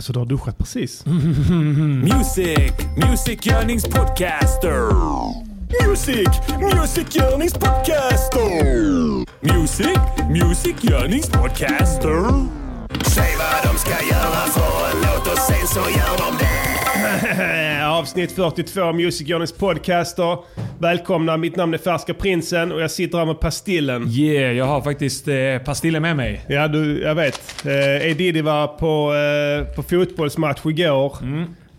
Alltså du har duschat precis? Music, Music Görnings podcaster. Music, Music Görnings podcaster. Music, Music Görnings podcaster. Säg vad de ska göra för en låt och sen så gör de det. Avsnitt 42 Music Journeys podcaster. Välkomna, mitt namn är Färska Prinsen och jag sitter här med Pastillen. Yeah, jag har faktiskt eh, pastiller med mig. Ja, du, jag vet. Eh, E. Diddy var på, eh, på fotbollsmatch igår.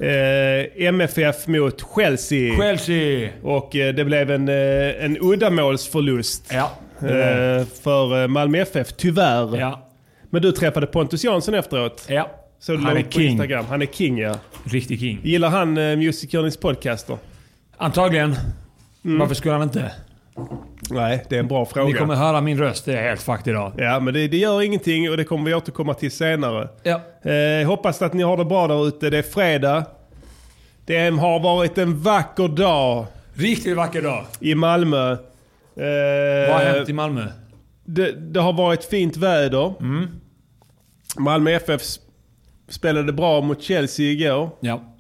Eh, MFF mot Chelsea. Chelsea! Och eh, det blev en, eh, en uddamålsförlust Ja. eh, för eh, Malmö FF, tyvärr. Ja. Men du träffade Pontus Jansson efteråt. Ja. Så Han är king. Instagram. Han är king ja. Riktig king. Gillar han eh, Music Journeys podcaster? Antagligen. Mm. Varför skulle han inte? Nej, det är en bra fråga. Ni kommer höra min röst, det är helt fucked idag. Ja, men det, det gör ingenting och det kommer vi återkomma till senare. Ja. Eh, hoppas att ni har det bra där ute. Det är fredag. Det har varit en vacker dag Riktigt vacker dag. i Malmö. Eh, Vad har hänt i Malmö? det, det har varit fint väder. Mm. Malmö FF s- spelade bra mot Chelsea igår. Ja.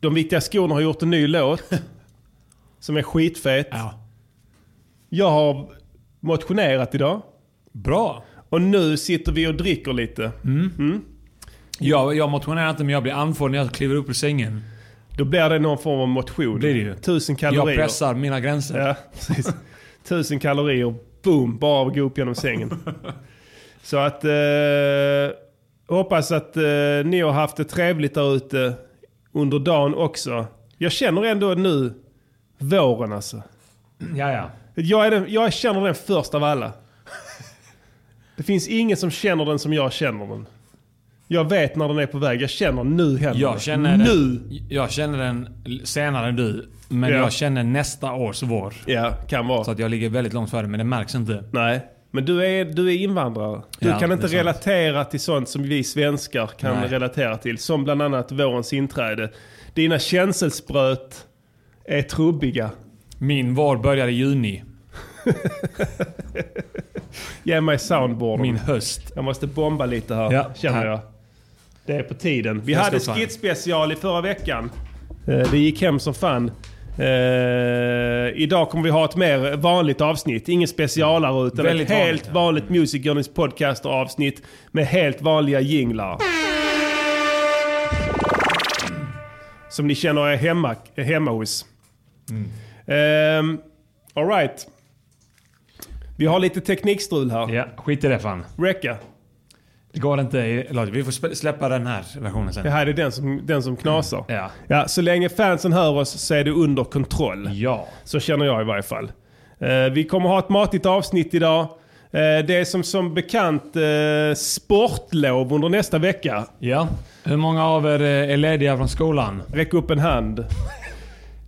De viktiga skorna har gjort en ny låt. som är skitfet. ja. Jag har motionerat idag. Bra. Och nu sitter vi och dricker lite. Jag, jag motionerar inte men jag blir andfådd när jag kliver upp ur sängen. Då blir det någon form av motion. Blir det ju. Tusen Jag kalorier. pressar mina gränser. Ja, precis. Tusen kalorier, boom, bara gå upp genom sängen. Så att... Eh, hoppas att eh, ni har haft det trevligt där ute under dagen också. Jag känner ändå nu våren alltså. Ja, ja. Jag, är den, jag känner den först av alla. Det finns ingen som känner den som jag känner den. Jag vet när den är på väg. Jag känner nu händer Jag känner, Nu! Den, jag känner den senare än du. Men Ja. jag känner nästa års vår. Ja, kan vara. Så att jag ligger väldigt långt före, men det märks inte. Nej, men du är, du är invandrare. Du Ja, kan inte relatera till sånt som vi svenskar kan Nej. relatera till. Som bland annat vårens inträde. Dina känselspröt är trubbiga. Min vår börjar i juni. Ge mig soundboarden. Min höst. Jag måste bomba lite här, Ja, känner här. jag. Det är på tiden. Vi Jag hade skitspecial i förra veckan. Eh, Det gick hem som fan. Eh, idag kommer vi ha ett mer vanligt avsnitt. Ingen specialare utan Väldigt ett helt vanligt, ja. vanligt Music Journeys podcaster avsnitt med helt vanliga jinglar. Som ni känner är hemma, hemma hos. Mm. Alright. Vi har lite teknikstrul här. Ja, skit i det fan. Räcka. Det går inte. vi får släppa den här versionen sen. Det här är den som, den som knasar. Ja. Ja, så länge fansen hör oss så är det under kontroll. Ja. Så känner jag i varje fall. Eh, vi kommer ha ett matigt avsnitt idag. Eh, det är som, som bekant eh, sportlov under nästa vecka. Ja. Hur många av er eh, är lediga från skolan? Räck upp en hand.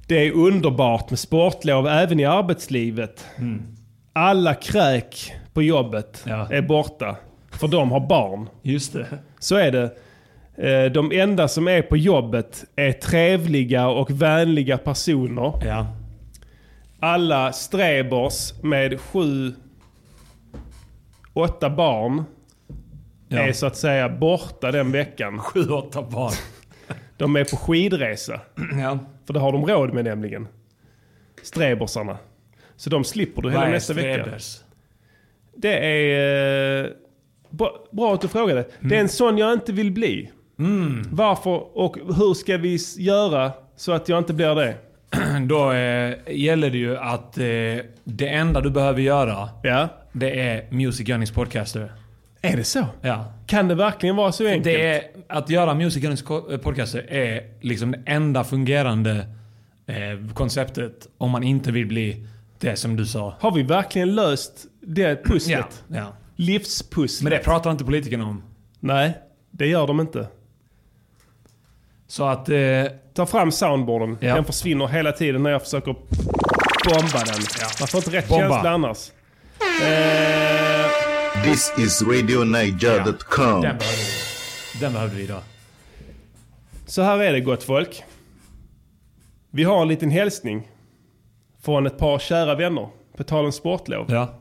Det är underbart med sportlov även i arbetslivet. Alla kräk på jobbet Ja. är borta. För de har barn. Just det. Så är det. Eh, De enda som är på jobbet är trevliga och vänliga personer. Ja. Alla strebers med sju, åtta barn ja. är så att säga borta den veckan. Sju, åtta barn. De är på skidresa. ja. För det har de råd med nämligen. Strebersarna. Så de slipper du hela nästa vecka. strebers? Det är... Bra, bra att du frågade. Det är en sån jag inte vill bli. Varför och hur ska vi göra så att jag inte blir det? Då eh, gäller det ju att eh, det enda du behöver göra, Ja. det är Music Gunnings Podcaster. Är det så? Ja. Kan det verkligen vara så enkelt? Det är, att göra Music Gunnings eh, Podcaster är liksom det enda fungerande eh, konceptet om man inte vill bli det som du sa. Har vi verkligen löst det pusslet? Ja. ja. Livspusslet? Men det pratar inte politikerna om. Nej, det gör de inte. Så att... Eh, Ta fram soundboarden. Ja. Den försvinner hela tiden när jag försöker bomba den. Man får inte rätt Bomba. känsla annars. Eh, This is RadioNiger.com. den behövde vi. Den behövde vi idag. så här är det gott folk. Vi har en liten hälsning från ett par kära vänner. På tal om sportlov. Ja.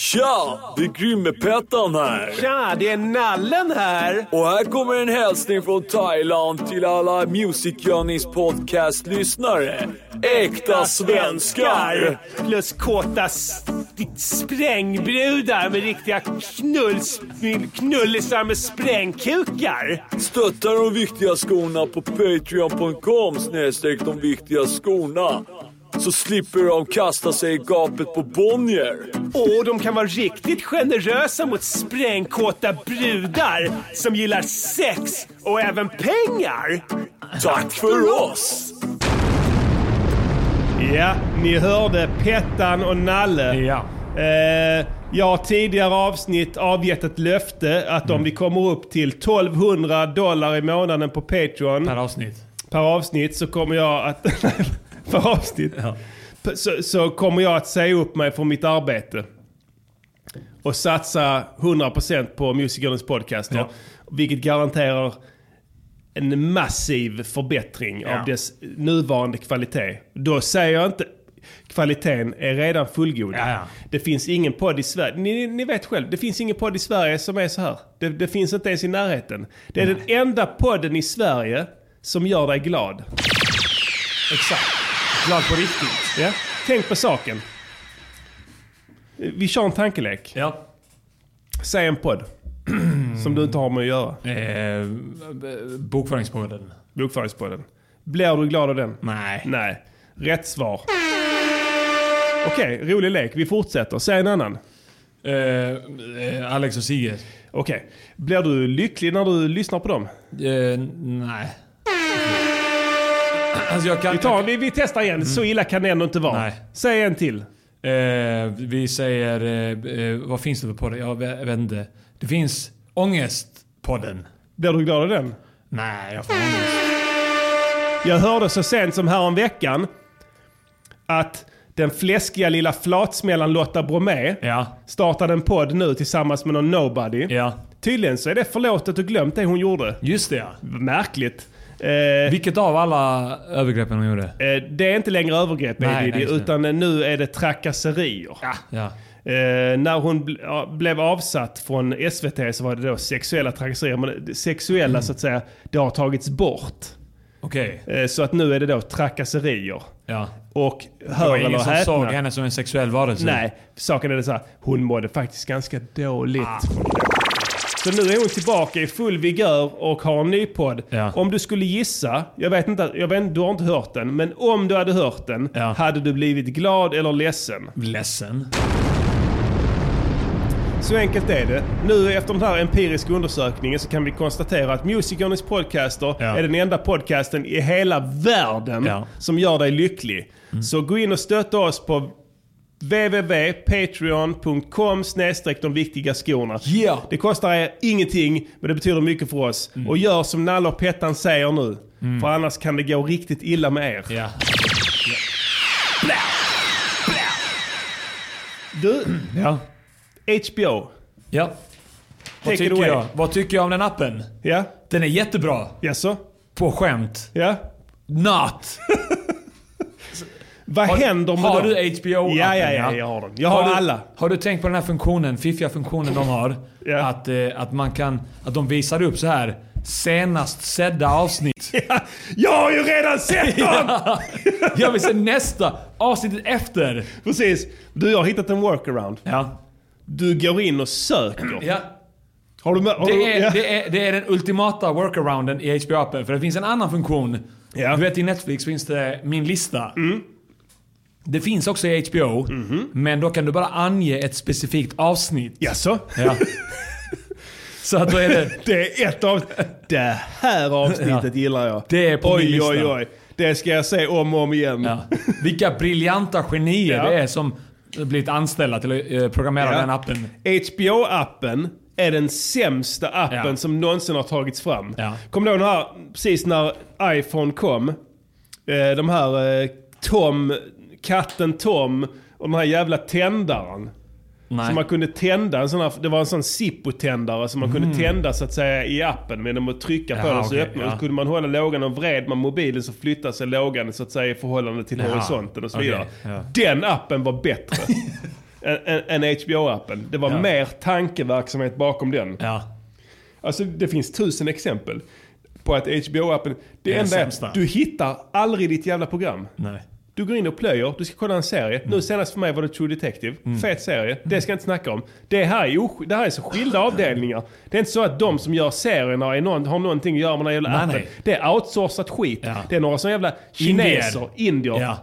Tja! Det är Grimme-Pettan här. Tja, det är Nallen här. Och här kommer en hälsning från Thailand till alla Music Journeys podcast-lyssnare. Äkta svenskar! Plus kåta sprängbrudar med riktiga knulls, knullisar med sprängkukar. Stötta de viktiga skorna på patreon.com snedstreck de viktiga skorna. Så slipper de kasta sig i gapet på Bonnier. Och de kan vara riktigt generösa mot sprängkåta brudar som gillar sex och även pengar. Tack för oss! Ja, ni hörde Pettan och Nalle. Ja. Eh, jag har tidigare avsnitt avgett ett löfte att Mm. om vi kommer upp till 1200 dollar i månaden på Patreon Per avsnitt. per avsnitt så kommer jag att... per avsnitt. Ja. Så, så kommer jag att säga upp mig från mitt arbete. Och satsa 100% på Musikernas podcaster. Ja. Vilket garanterar en massiv förbättring Ja. av dess nuvarande kvalitet. Då säger jag inte... Kvaliteten är redan fullgod. Ja, ja. Det finns ingen podd i Sverige. Ni, ni vet själv, det finns ingen podd i Sverige som är så här. Det, det finns inte ens i närheten. Det är den enda podden i Sverige som gör dig glad. Exakt. Glad på riktigt. Ja. Tänk på saken. Vi kör en tankelek. Ja. Säg en podd. som du inte har med att göra. Eh, bokföringspodden. Bokföringspodden. Blir du glad av den? Nej. Nej. Rätt svar. Okej, rolig lek. Vi fortsätter. Säg en annan. Eh, eh, Alex och Sigge. Okej. Blir du lycklig när du lyssnar på dem? Eh, nej. Alltså kan... Vi, tar, vi, vi testar igen. Så illa kan det ändå inte vara. Nej. Säg en till. Eh, vi säger... Eh, eh, vad finns det för podd? Jag vet inte. Det finns Ångestpodden. Blir du glad av den? Nej, jag får ångest. Jag hörde så sent som här om veckan att den fläskiga lilla flatsmällan Lotta Bromé Ja. startade en podd nu tillsammans med någon nobody. Ja. Tydligen så är det förlåtet och glömt det hon gjorde. Just det ja. Märkligt. Eh, Vilket av alla övergreppen hon gjorde? eh, det är inte längre övergrepp Nej, Eddie, nej, det. utan nu är det trakasserier. Ja. Eh, när hon bl- ja, blev avsatt från SVT så var det då sexuella trakasserier. Men det sexuella Mm. så att säga, det har tagits bort. Okej. Eh, så att nu är det då trakasserier. Ja. Och Det hör var eller ingen som häpna. såg henne som en sexuell varelse. Nej, saken är det så här. Hon mådde faktiskt ganska dåligt. Ah. Så nu är hon tillbaka i full vigör och har en ny podd. Ja. Om du skulle gissa, jag vet inte, jag vet, du har inte hört den, men om du hade hört den, Ja. hade du blivit glad eller ledsen? Ledsen. Så enkelt är det. Nu efter den här empiriska undersökningen så kan vi konstatera att Musikernas podcaster Ja. är den enda podcasten i hela världen Ja. som gör dig lycklig. Så gå in och stötta oss på www.patreon.com snedstreck de viktiga skorna. Yeah. Det kostar er ingenting, men det betyder mycket för oss. Och gör som Nalle och Pettan säger nu. För annars kan det gå riktigt illa med er. Ja. Du, Ja. HBO. Ja. Vad Take tycker, jag? Vad tycker jag om den appen? Ja? Den är jättebra. Jaså? På skämt. Ja? Not. Vad händer med Har dem? du HBO-appen? Ja, ja, ja, jag har dem. Jag har du, alla. Har du tänkt på den här funktionen, fiffiga funktionen de har? Ja. Att, eh, att man kan, att de visar upp så här senast sedda avsnitt. Ja, jag har ju redan sett dem! Jag vill se nästa avsnittet efter. Precis. Du, jag har hittat en workaround. Ja. Du går in och söker. ja. Har du? Har Det du, är, ja. det, är, det är den ultimata workarounden i HBO-appen. För det finns en annan funktion. Ja. Du vet i Netflix finns det min lista. Mm. Det finns också i HBO. Mhm. Men då kan du bara ange ett specifikt avsnitt. Jaså? Ja. Så att då är det... Det är ett av... Det här avsnittet gillar jag. Det är på oj, min lista. Oj, oj, Det ska jag se om och om igen. Ja. Vilka briljanta genier Ja. det är som blivit anställda till att eh, programmera Ja. den appen. HBO-appen är den sämsta appen Ja. som någonsin har tagits fram. Ja. Kommer du ihåg här, precis när iPhone kom? Eh, de här eh, Tom, katten Tom och den här jävla tändaren. Nej. Så man kunde tända en sån här, det var en sån Zippo-tändare som man kunde tända så att säga i appen genom att trycka på Mm. Jaha, den så okej, öppnade ja. Så kunde man hålla lågan och vred man mobilen så flyttade sig lågan så att säga i förhållande till Jaha, horisonten och så vidare. ja. Den appen var bättre. än, HBO-appen. Det var Ja. mer tankeverksamhet bakom den. Ja. Alltså det finns tusen exempel på att HBO-appen, det, det enda är att du hittar aldrig ditt jävla program. Nej. Du går in och plöjer, du ska kolla en serie. Mm. Nu senast för mig var det True Detective. Fet serie. Det ska jag inte snacka om. Det här, är osk- det här är så skilda avdelningar. Det är inte så att de som gör serierna är någon, har någonting att göra med den jävla Nej, appen. nej. Det är outsourcat skit. Ja. Det är några sådana jävla kineser, indier, Ja.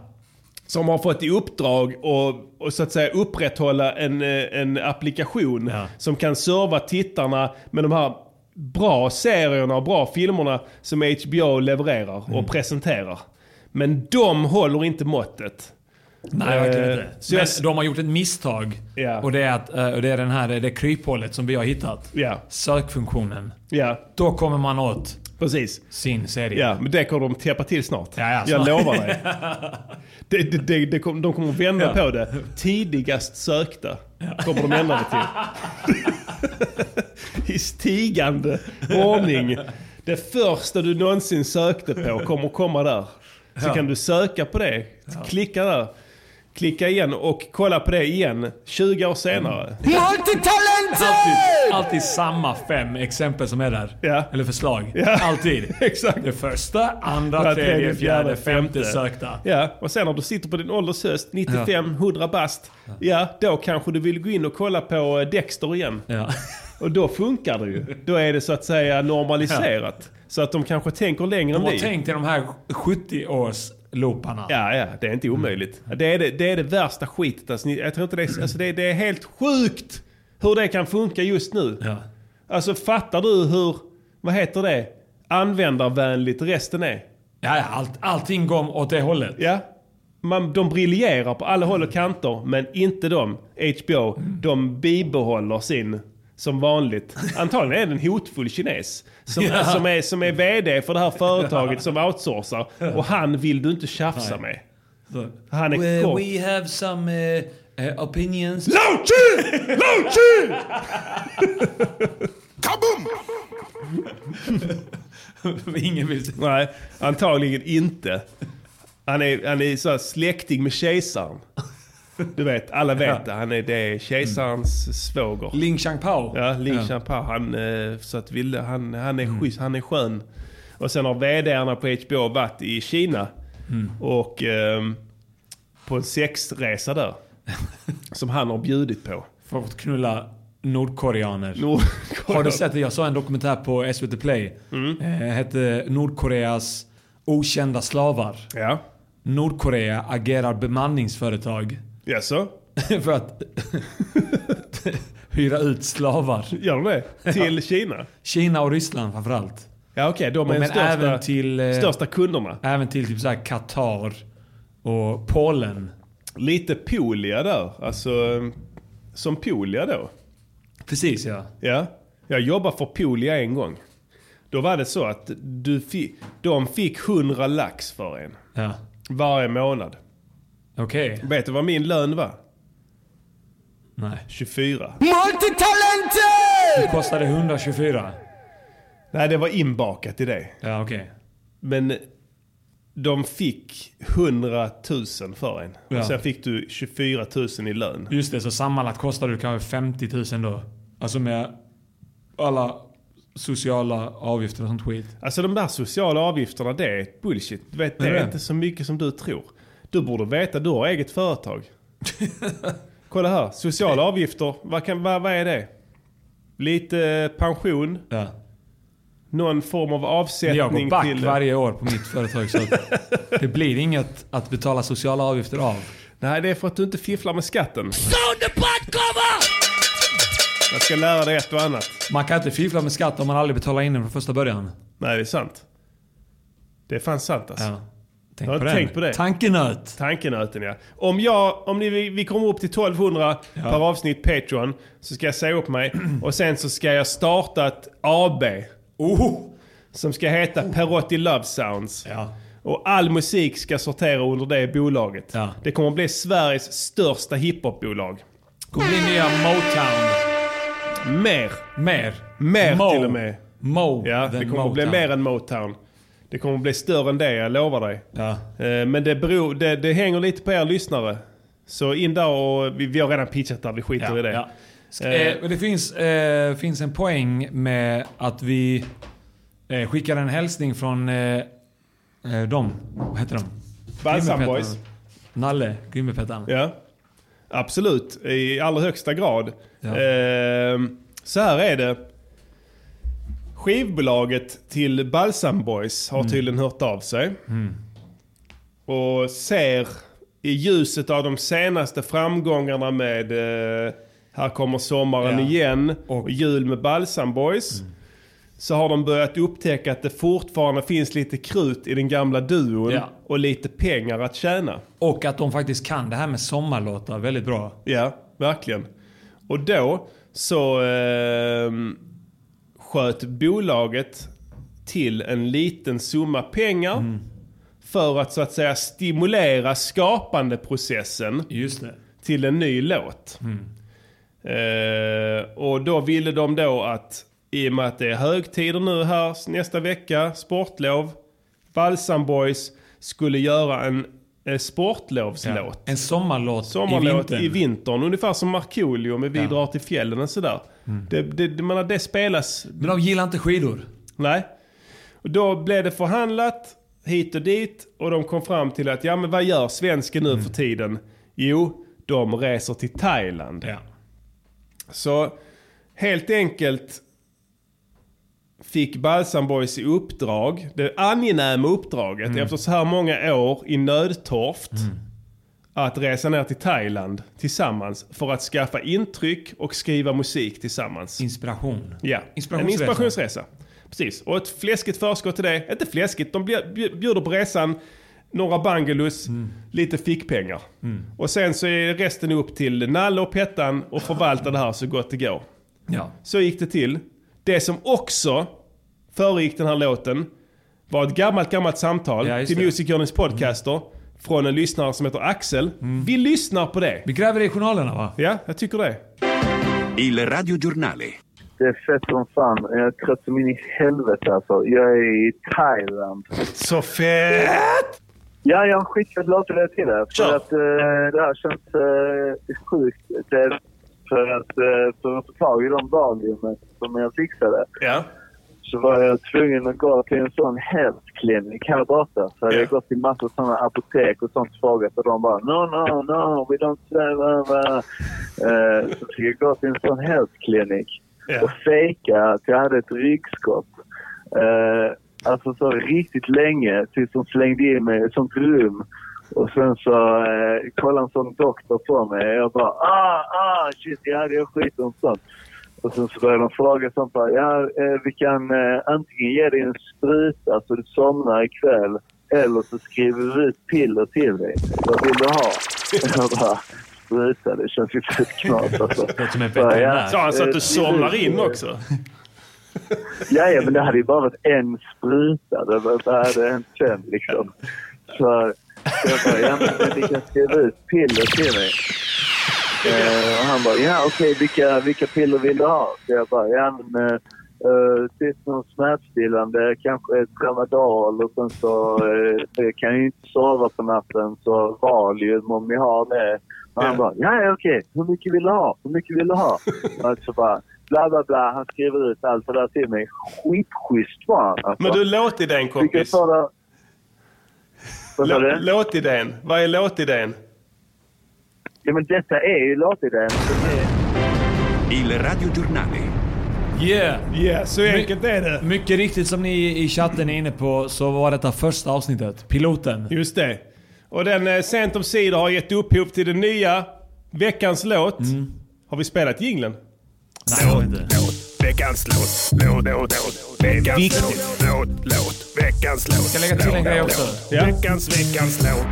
som har fått i uppdrag att och så att säga upprätthålla en, eh, en applikation Ja. som kan serva tittarna med de här bra serierna och bra filmerna som HBO levererar Mm. och presenterar. Men de håller inte måttet. Nej, verkligen Eh, inte. så Men jag- de har gjort ett misstag. Ja. Och det är, att, eh, och det är den här, det kryphålet som vi har hittat. Ja, Sökfunktionen. ja, Då kommer man åt precis. sin serie. Ja, men det kommer de täppa till snart. Ja, ja, Jag lovar dig. Det, det, det, det kom, de kommer vända Ja. på det. Tidigast sökta kommer de ändra det till. I stigande ordning. Det första du någonsin sökte på kommer komma där. Så Ja. kan du söka på det. Klicka där. Klicka igen och kolla på det igen 20 år senare. Alltid, alltid samma fem exempel som är där. Ja. Eller förslag. Ja. Alltid. Exakt. Det första, andra, Ja, tredje, fjärde, femte sökta. Ja, och sen när du sitter på din ålders höst, 95, 100 bast. Ja, då kanske du vill gå in och kolla på eh, Dexter igen. Ja. Och då funkar det ju. Då är det så att säga normaliserat. Så att de kanske tänker längre De än har vi. tänkt i de här 70-års looparna. Ja, ja, det är inte omöjligt. Det är det, det, är det värsta skitet. Alltså, jag tror inte det, är, alltså, det, det är helt sjukt hur det kan funka just nu. Ja. Alltså fattar du hur, vad heter det, användarvänligt resten är? Ja, ja, allt, allting går åt det hållet. Ja. Man, de briljerar på alla håll och kanter, men inte de. HBO, de bibehåller sin som vanligt. Antagligen är det en hotfull kines som, Ja. som, är, som är vd för det här företaget som outsourcar. Och han vill du inte tjafsa med. Han är We, kort. we have some uh, uh, opinions. Low chill! Low chill! Ingen vill... Nej, antagligen inte. Han är, han är så här släkting med kejsaren. Du vet, alla vet det. Han är, det är kejsarens svåger. Ling Changpao. Ja, Ling Ja. Champao. Han, eh, så att vill, han, han är schysst, han är skön. Och sen har vdarna på HBO varit i Kina. Och ehm, på en sexresa där. som han har bjudit på. För att knulla nordkoreaner. Nordkorea. Har du sett det? Jag såg en dokumentär på SVT Play. Mm. Eh, hette Nordkoreas okända slavar. Ja. Nordkorea agerar bemanningsföretag Jaså? för att hyra ut slavar. Gör de det? Till Kina? Kina och Ryssland framförallt. Ja okej, de är Men största, även till, eh, största kunderna. även till typ så Qatar och Polen. Lite Polia där. Alltså, som Polia då. Precis ja. Ja. Jag jobbade för Polia en gång. Då var det så att du fi, de fick 100 lax för en. ja. Varje månad. Okej. Vet du vad min lön var? Nej. 24. Det kostade 124. Nej, det var inbakat i det. Ja okej. Men de fick 100 000 för en. Ja. Och sen fick du 24 000 i lön. Just det, så sammanlagt kostade det kanske 50 000 då. Alltså med alla sociala avgifter och sånt skit. Alltså de där sociala avgifterna, det är bullshit. Du vet, det Är inte så mycket som du tror. Du borde veta, du har eget företag. Kolla här, sociala avgifter, vad, kan, vad, vad är det? Lite pension, Ja. någon form av Men jag går avsättning back till... varje år på mitt företag så det blir inget att betala sociala avgifter av. Nej, det är för att du inte fifflar med skatten. Jag ska lära dig ett och annat. Man kan inte fiffla med skatt om man aldrig betalar in den från första början. Nej, det är sant. Det är fan sant alltså. Ja. Tänk Jag har på, tänkt på det. Tankenöt. Tankenöten ja. Om jag, om ni, vi kommer upp till 1200 per avsnitt Patreon så ska jag säga upp mig och sen så ska jag starta ett AB Oh. som ska heta Perotti Love Sounds. Ja. Och all musik ska sortera under det bolaget. Ja. Det kommer att bli Sveriges största hiphopbolag. Kommer bli nya Motown. Mer. Mer. Mer Mo. till och med. Mo. Ja, det kommer att bli Motown. mer än Motown. Det kommer bli större än det, jag lovar dig. Ja. Eh, Men det, beror, det, det hänger lite på er lyssnare. Så in där och vi, vi har redan pitchat där, vi skiter i det. Ja. Eh, och det finns, eh, finns en poäng med att vi eh, skickar en hälsning från eh, eh, dem. Vad heter de? Balsam. Boys. Nalle, Grimmerpettarna. Ja, absolut. I allra högsta grad. Ja. Så här är det. Skivbolaget till Balsam Boys har tydligen hört av sig. Och ser i ljuset av de senaste framgångarna med eh, Här kommer sommaren Ja. igen och, Och- Jul med Balsam Boys. Så har de börjat upptäcka att det fortfarande finns lite krut i den gamla duon Ja. och lite pengar att tjäna. Och att de faktiskt kan det här med sommarlåtar väldigt bra. Ja, verkligen. Och då så eh, sköt bolaget till en liten summa pengar för att så att säga stimulera skapandeprocessen till en ny låt. Eh, och då ville de då att i och med att det är högtider nu här nästa vecka, sportlov, Balsam Boys skulle göra en eh, sportlovslåt. En sommarlåt, Sommarlåt i vintern. i vintern. Ungefär som Markoolio med Vi Ja. drar till fjällen och sådär. Det, det, det, menar, det spelas... Men de gillar inte skidor. Nej. Och då blev det förhandlat hit och dit. Och de kom fram till att, ja men vad gör svensken nu för tiden? Jo, de reser till Thailand. Ja. Så helt enkelt fick Balsam Boys i uppdrag, det angenäma uppdraget efter så här många år i nödtorft, att resa ner till Thailand tillsammans för att skaffa intryck och skriva musik tillsammans. Inspiration. Ja, Inspirationsresa. en inspirationsresa. Precis, och ett fläskigt förskott till det. Inte fläskigt, de bjud- bjud- bjuder på resan, några bungalows, lite fickpengar. Och sen så är resten upp till Nalle och Pettan och förvalta det här så gott det går. Ja. Så gick det till. Det som också föregick den här låten var ett gammalt, gammalt samtal Ja, till. Music Journeys podcaster från en lyssnare som heter Axel. Vi lyssnar på det. Vi gräver i journalerna va? Ja, jag tycker det. Il radiogiornale. Det är fett som fan. Jag är trött som in i helvete alltså. Jag är i Thailand. Så fett! Ja, jag har skickat där till er. För att eh, det här känns eh, sjukt. Det är för att, eh, för att få tag i de valiumen som jag fixade Ja. så var jag tvungen att gå till en sån hälsoklinik här borta. Så hade Ja. jag gått till massa såna apotek och sånt frågat och de bara no, no, no, we don't blah, blah. Eh, Så fick jag gå till en sån hälsoklinik Ja. och fejka att jag hade ett ryggskott. Eh, alltså så riktigt länge tills de slängde in mig i ett sånt rum. Och sen så eh, kollade en sån doktor på mig och jag bara ah, ah, shit, jag hade jag skit om sånt. Och sen så började de fråga sånt bara, ja eh, vi kan eh, antingen ge dig en spruta så du somnar ikväll eller så skriver vi ut piller till dig. Vad vill du ha? Jag bara, spruta, det känns ju fett knas alltså. Sa han så att eh, du skriv somnar in eh, också? Ja, ja, men det hade ju bara varit en spruta. Det hade hänt sen liksom? Så så jag bara, ja men vi kan skriva ut piller till mig. Eh, och han bara, ja okej vilka, vilka piller vill du ha? Så jag bara, ja men uh, typ någon smärtstillande, kanske ett tramadol och sen så jag kan ju inte sova på natten så Valium om ni har det. Och han bara, ja okej, hur mycket vill du ha? Hur mycket vill du ha? Och så bara, bla bla bla, han skriver ut allt det där till mig. Skitschysst var han alltså. Men du, Fick jag kompis. Vad sa Lå- du? Låtidén. Vad är låtidén? Ja men detta är ju låtidén. Il radiogiornale. Yeah! Ja, så enkelt är det. Mycket riktigt som ni i chatten är inne på så var detta första avsnittet. Piloten. Just det. Och den eh, sent om sidor har gett upphov till den nya veckans låt. Har vi spelat jingeln? Nej, jag vet inte. Veckans låt, låt, låt, låt. Veckans Viktigt. låt, låt, låt. Veckans låt. Ska jag lägga till en låt, grej låt, också? Ja. Veckans, veckans låt.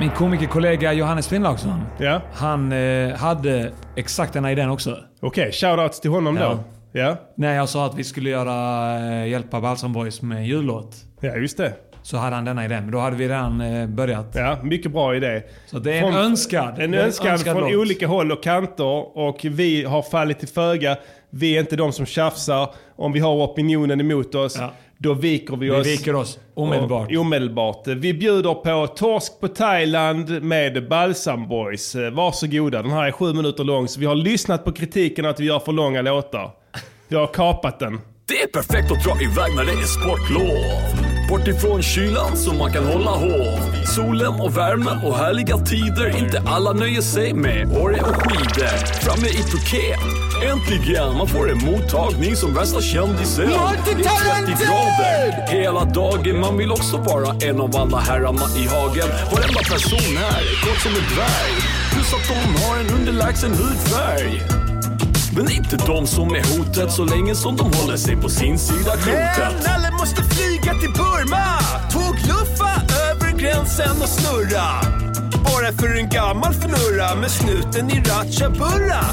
Min komikerkollega Johannes Finnlaugsson. Ja. Han eh, hade exakt den här idén också. Okej, shoutouts till honom Ja. då. Ja. När jag sa att vi skulle göra, eh, hjälpa Balsam Boys med en jullåt. ja, just det. så hade han denna idén. Men då hade vi redan eh, börjat. Ja, mycket bra idé. Så det är en önskad. En det är önskad från låt. olika håll och kanter och vi har fallit till föga. Vi är inte de som tjafsar. Om vi har opinionen emot oss, Ja. då viker vi Vi oss. viker oss omedelbart. Och, omedelbart. Vi bjuder på torsk på Thailand med Balsam Boys. Varsågoda, den här är sju minuter lång så vi har lyssnat på kritiken att vi gör för långa låtar. Vi har kapat den. Det är perfekt att dra iväg när det är sportlov. Bort ifrån kylan så man kan hålla hov. Solen och värmen och härliga tider. Inte alla nöjer sig med Åre och skidor. Framme i Phuket, äntligen. Man får en mottagning som värsta kändisen. Det är 30 grader hela dagen. Man vill också vara en av alla herrarna i hagen. Varenda person här är kort som en dvärg. Plus att de har en underlägsen hudfärg. Men inte de som är hotet så länge som de håller sig på sin sida klotet. Men alla måste flyga till Burma Tågluffa över gränsen och snurra Bara för en gammal fnurra med snuten i Ratchabura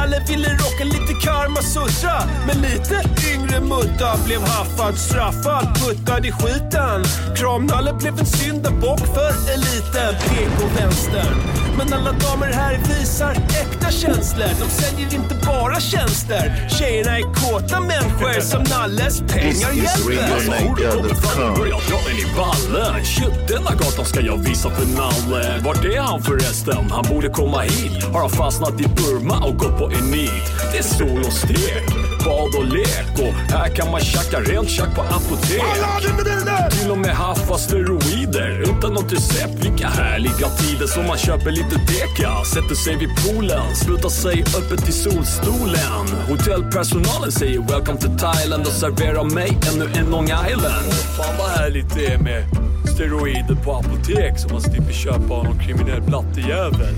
Nalle ville rocka lite Karma Sutra Men lite yngre mutta blev haffad, straffad, puttad i skiten. Kramnalle blev en syndabock för eliten, PK-vänstern Men alla damer här visar äkta känslor. De säljer inte bara tjänster. Tjejerna är kåta människor som Nalles pengar This is hjälper. Alltså, börjar dra en i ballen. Shit, denna gatan ska jag visa för Nalle. Vart är han förresten? Han borde komma hit. Har han fastnat i Burma och gått på nit? Det är sol och stek, bad och lek och här kan man tjacka rent tjack på apotek. Till och med haffa steroider utan något recept. Vilka härliga tider som man köper lite deka. Sätter sig vid poolen, slutar sig öppet i solstolen. Hotellpersonalen säger welcome to Thailand och serverar mig ännu en Long Island. Fan vad härligt det är med steroider på apotek så man slipper köpa av någon kriminell blattejävel.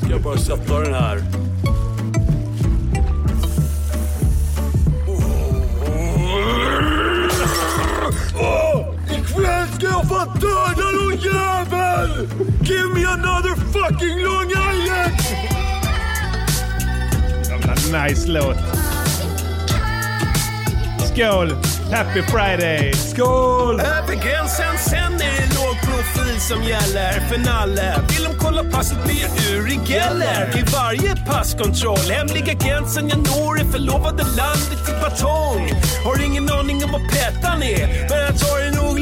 Ska jag bara sätta den här? Jag fan döda jävel! Give me another fucking Long Island! Jävla nice låt. Skål! Happy Friday! Skål! Över gränsen, sen är det låg profil som gäller för Nalle. Vill de kolla passet blir jag Uri Geller. Vid varje passkontroll, hemliga gränsen jag når är förlovade landet i batong. Har ingen aning om vad Pettan är, men jag tar det nog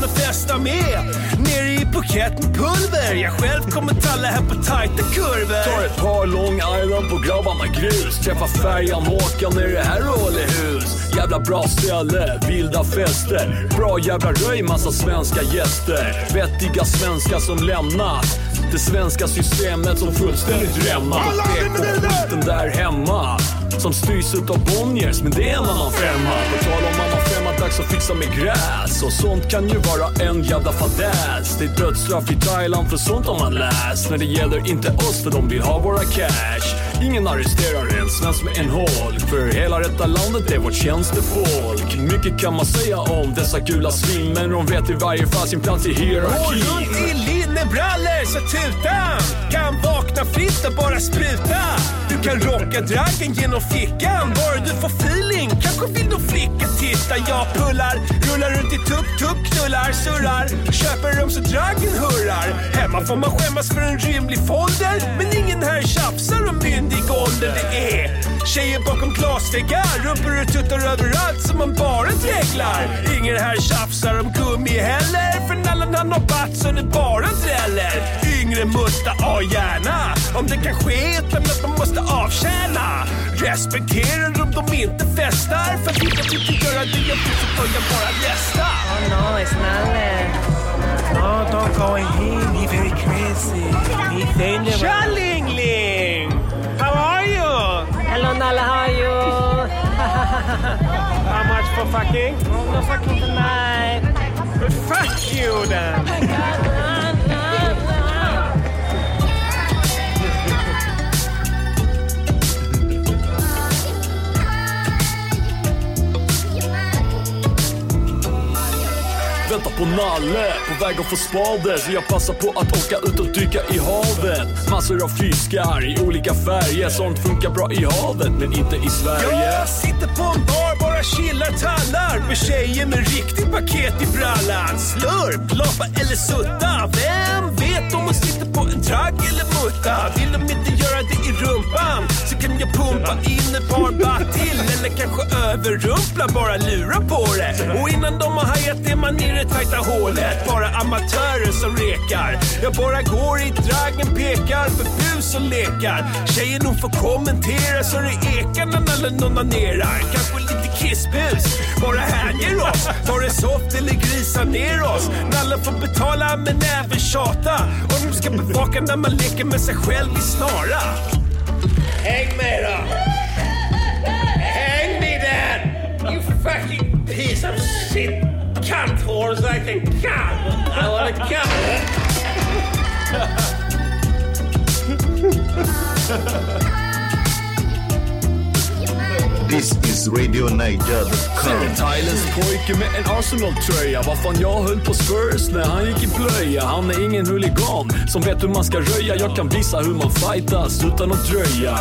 han att festa med. Nere i Phuket med pulver, jag själv kommer talla här på tajta kurvor. Tar ett par Long Island på grabbarna grus. Träffar färjan Håkan, är det här Ålehus? Jävla bra ställe, vilda fester. Bra jävla röj, massa svenska gäster. Vettiga svenskar som lämnat det svenska systemet som fullständigt rämnat. Och PK-skiten där hemma. Som styrs utav Bonniers, men det är en annan femma. På tal om annan femma, dags att fixa med gräs. Och sånt kan ju vara en jävla fadäs. Det är dödsstraff i Thailand för sånt har man läst. När det gäller inte oss för de vill ha våra cash. Ingen arresterar en svensk med en holk. För hela detta landet är vårt tjänstefolk. Mycket kan man säga om dessa gula svin. Men de vet i varje fall sin plats i hierarkin runt så tutan kan vakna fritt och bara spruta. Du kan rocka draggen genom fickan bara du får feeling. Kanske vill någon flicka titta. Jag pullar, rullar runt i tupp-tupp, knullar, surrar. Köper dem så draggen hurrar. Hemma får man skämmas för en rymlig folder. Men ingen här tjafsar om myndig ålder. Det är tjejer bakom glasväggar, rumpor och tuttar överallt som man bara dreglar. Ingen här tjafsar om gummi heller. För nallen han har batt så det bara dräller. Yngre mutta, ja gärna. Om det kan ske utan att man måste avtjäna. Respekterar om de inte festar. För vill jag inte göra det jag vill så får jag bara nästa. Oh no, it's Nalle. No, don't go in him. He's very crazy. He's dangerous. Tja Ling Hello, Nalle. How are you? How much for fucking? no fucking tonight. Fuck you then! Väntar på Nalle, på väg att få spader Så jag passar på att åka ut och dyka i havet Massor av fiskar i olika färger Sånt funkar bra i havet men inte i Sverige Jag sitter på en bar, bara chillar tallar med tjejer med riktigt paket i brallan. Slurp, lapa eller sutta. Vem vet om hon sitter på en drag eller mutta? Vill de inte göra det i rumpan så kan jag pumpa in ett par baht till. Eller kanske överrumpla, bara lura på det. Och innan de har hajat är man i det tajta hålet. Bara amatörer som rekar. Jag bara går i dragen, pekar för bus och lekar. Tjejer nog får kommentera så det ekar när Nalle onanerar. Kanske kissbus, bara hänger oss. Tar det soft eller grisar ner oss. Nalle får betala men även tjata. Och de ska bevaka när man leker med sig själv i snara. Häng med då! Häng med där! You fucking piece of shit cunt horse I can cunt! I wanna come! This is Radio Niger, the current. thailändsk pojke med en Arsenal-tröja. Vad fan jag höll på Spurs när han gick i blöja. Han är ingen huligan som vet hur man ska röja. Jag kan visa hur man fightas utan att dröja.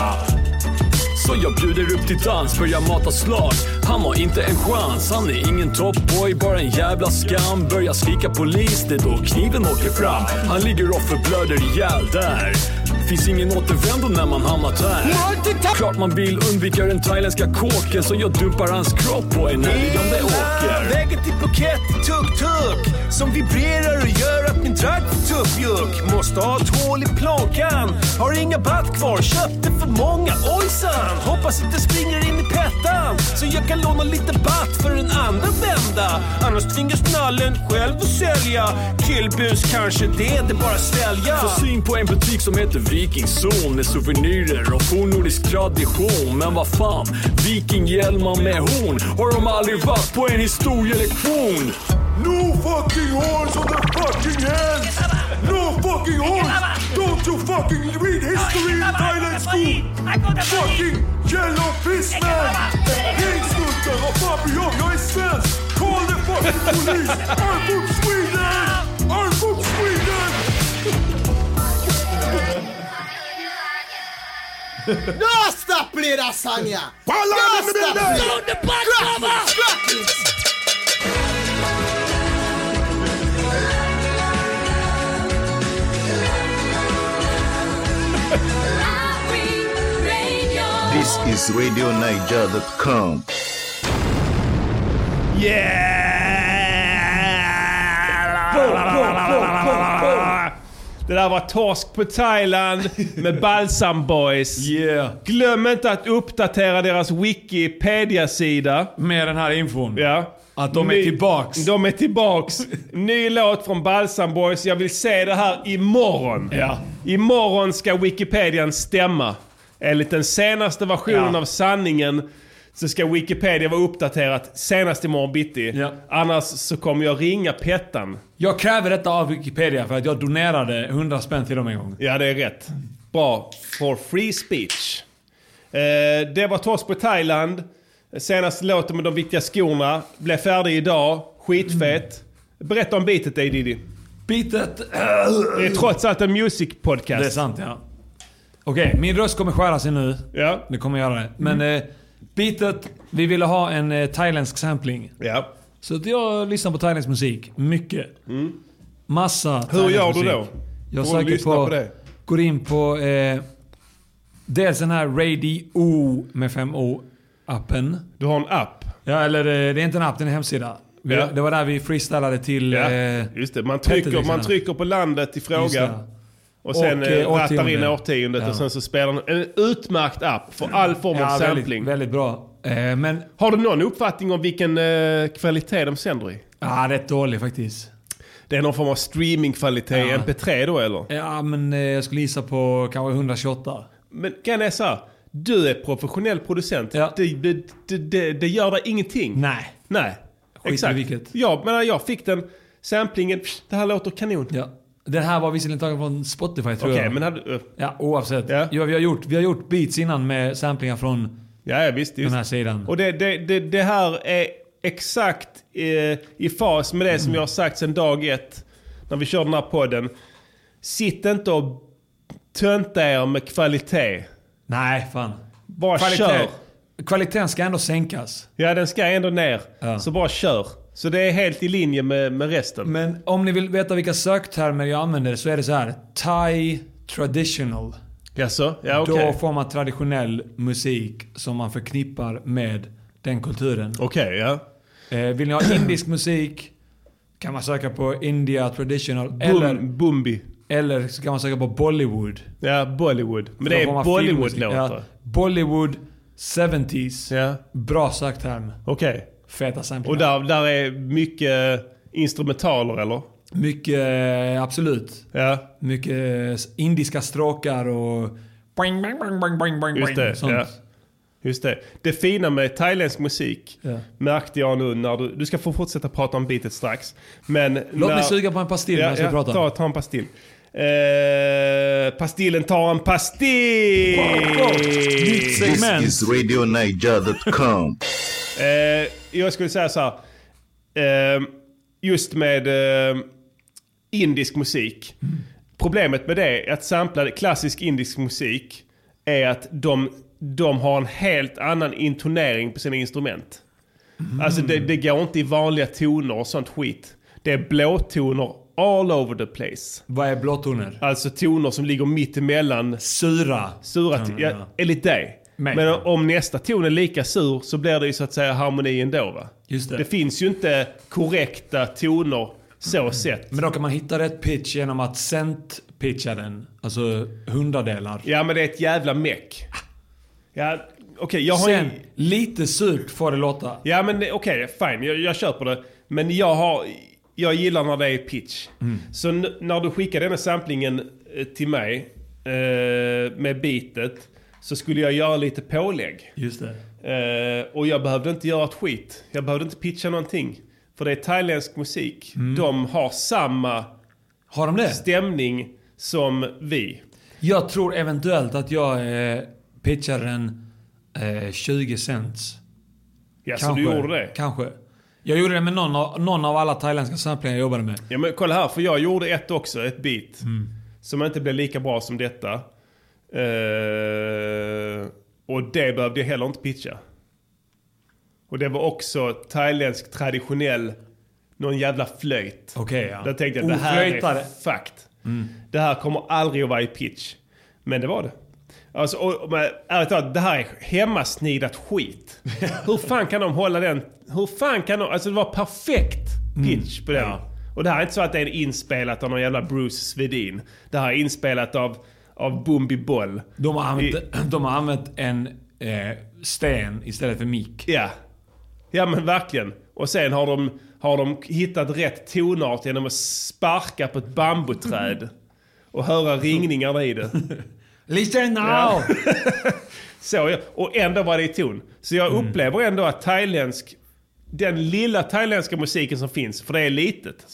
Så jag bjuder upp till dans, börjar mata slag. Han har inte en chans, han är ingen toppboy, bara en jävla skam. Börjar skrika polis, det är då kniven åker fram. Han ligger och förblöder ihjäl där. Finns ingen återvändo när man hamnat där. Klart man vill undvika den thailändska kåken så jag dumpar hans kropp på en närliggande åker. Vägen till Phuket tuk-tuk Som vibrerar och gör att min drag får tuppjuck. Måste ha ett hål i plånkan Har inga batt kvar, köpte för många Ojsan, hoppas inte springer in i pettan Så jag kan låna lite batt för en andra vända. Annars tvingas nallen själv att sälja. Killbus kanske det, det är bara svälja. Får syn på en butik som heter Vikingzon med souvenirer och fornnordisk tradition. Men vad fan, vikinghjälmar med horn har de aldrig varit på en historielektion. No fucking horns on the fucking hands! No fucking horns! Don't you fucking read history in Thailand school! Fucking yellow fist, man! Hängsnuttar, vad fan bryr jag? Jag är svensk! Call the fucking police! I'm from Sweden! no stop play that song, yeah. No stop. This is RadioNiger.com. Yeah! Det där var Torsk på Thailand med Balsam Boys. Yeah. Glöm inte att uppdatera deras Wikipedia-sida. Med den här infon. Ja. Att de är Ny- tillbaks. De är tillbaks. Ny låt från Balsam Boys. Jag vill se det här imorgon. Ja. Imorgon ska Wikipedian stämma. Enligt den senaste versionen Ja. av sanningen så ska Wikipedia vara uppdaterat senast imorgon bitti. Ja. Annars så kommer jag ringa Pettan. Jag kräver detta av Wikipedia för att jag donerade 100 spänn till dem en gång. Ja, det är rätt. Bra. For free speech. Eh, det var på Thailand. Senaste låten med de viktiga skorna. Blev färdig idag. Skitfet. Berätta om beatet dig Diddy. Bitet... Det är trots allt en music podcast. Det är sant ja. Okej, min röst kommer skära sig nu. Ja. Det kommer göra det. Men Mm. eh, bitet, vi ville ha en eh, thailändsk sampling. Ja. Så att jag lyssnar på thailändsk musik. Mycket. Massa Mm. Hur thailändsk gör du då? Jag söker på, på det? går in på eh, dels den här Radio med 5O appen. Du har en app. Ja, eller eh, det är inte en app, det är en hemsida. Ja. Det var där vi freestylade till... Ja, Eh, just det. Man trycker, liksom. man trycker på landet i fråga. Och sen Och, eh, rattar in årtionde. årtiondet Ja. och sen så spelar den en utmärkt app för all form av Ja, sampling. väldigt, väldigt bra. Eh, men... Har du någon uppfattning om vilken eh, kvalitet de sänder i? Ja, rätt dålig faktiskt. Det är någon form av streamingkvalitet, Ja. MP3 då eller? Ja, men eh, jag skulle gissa på kanske 128. Men kan jag säga, du är professionell producent. Ja. Det, det, det, det, gör dig ingenting. Nej. Nej. Skit Exakt. vilket. Ja, men jag fick den samplingen, pff, det här låter kanon. Ja. Den här var visserligen tagen från Spotify tror Okej, jag. men hade, uh, Ja, oavsett. Ja. Ja. vi, har gjort, vi har gjort beats innan med samplingar från ja, ja visst. den här sidan. Och det, det, det, det här är exakt eh, i fas med det som jag har sagt sedan dag ett. När vi kör den här podden. Sitt inte och tönta er med kvalitet. Nej, fan. Bara Kvalitet. kör. kvaliteten ska ändå sänkas. Ja, den ska ändå ner. Så bara kör. Så det är helt i linje med, med resten. Men om ni vill veta vilka söktermer jag använder så är det så här. Thai traditional. Jaså? Ja, okej. Då får man traditionell musik som man förknippar med den kulturen. Okej, ja. Eh, vill ni ha indisk musik kan man söka på India traditional. eller, Bum, Bumbi. eller så kan man söka på Bollywood. Ja, Bollywood. Men det är Bollywood-låtar. Ja, Bollywood 70s. Ja. Bra sökterm. Okej. Feta samplingar. Och där, där är mycket instrumentaler eller? Mycket, eh, absolut. Ja. Mycket eh, indiska stråkar och... Boing, boing, boing, boing, boing, boing, Just det. sånt. Ja. Just det. Det fina med thailändsk musik Ja. märkte jag nu när du... Du ska få fortsätta prata om beatet strax. Men Låt när, mig suga på en pastill ja, medan vi ja, pratar. Ta, ta en pastill. Eh, pastillen tar en pastill! Nytt This segment. is RadioNiger.com. Eh, jag skulle säga så här. Eh, just med eh, indisk musik. Problemet med det är att sampla klassisk indisk musik är att de, de har en helt annan intonering på sina instrument. Alltså det, det går inte i vanliga toner och sånt skit. Det är blåtoner all over the place. Vad är blåtoner? Alltså toner som ligger mitt emellan Sura. sura, toner, ja, ja. enligt dig. Mig. Men om nästa ton är lika sur så blir det ju så att säga harmoni ändå va? Just det. Det finns ju inte korrekta toner så sett. Men då kan man hitta rätt pitch genom att cent-pitcha den. Alltså hundradelar. Ja men det är ett jävla meck. Ja, okej jag har Sen, ju... lite surt får det låta. Ja men okej, fine. Jag, jag köper det. Men jag har... Jag gillar när det är pitch. Mm. Så när du skickar denna samplingen eh, till mig eh, med beatet så skulle jag göra lite pålägg. Just det. Eh, och jag behövde inte göra ett skit. Jag behövde inte pitcha någonting. För det är thailändsk musik. Mm. De har samma Har de det? stämning som vi. Jag tror eventuellt att jag eh, pitchar en eh, 20 cents. Ja, så du gjorde det? Kanske. Jag gjorde det med någon av, någon av alla thailändska samplingar jag jobbade med. Ja men kolla här, för jag gjorde ett också, ett beat. Mm. Som inte blev lika bra som detta. Eh, och det behövde jag heller inte pitcha. Och det var också thailändsk traditionell, någon jävla flöjt. Okej, ja. Där tänkte jag, det här Oflöjtare. är fucked. Det här kommer aldrig att vara i pitch. Men det var det. Alltså, och, men, ärligt talat, det här är hemmasnidat skit. hur fan kan de hålla den? Hur fan kan de? Alltså det var perfekt pitch på den. Och det här är inte så att det är inspelat av någon jävla Bruce Svedin. Det här är inspelat av, av Bumbi Boll. De har använt, I- de har använt en eh, sten istället för mick. Ja. Ja men verkligen. Och sen har de, har de hittat rätt tonart genom att sparka på ett bambuträd. Och höra ringningar i det. Listen now! Ja. Så, och ändå var det i ton. Så jag upplever ändå att thailändsk, den lilla thailändska musiken som finns, för det är litet.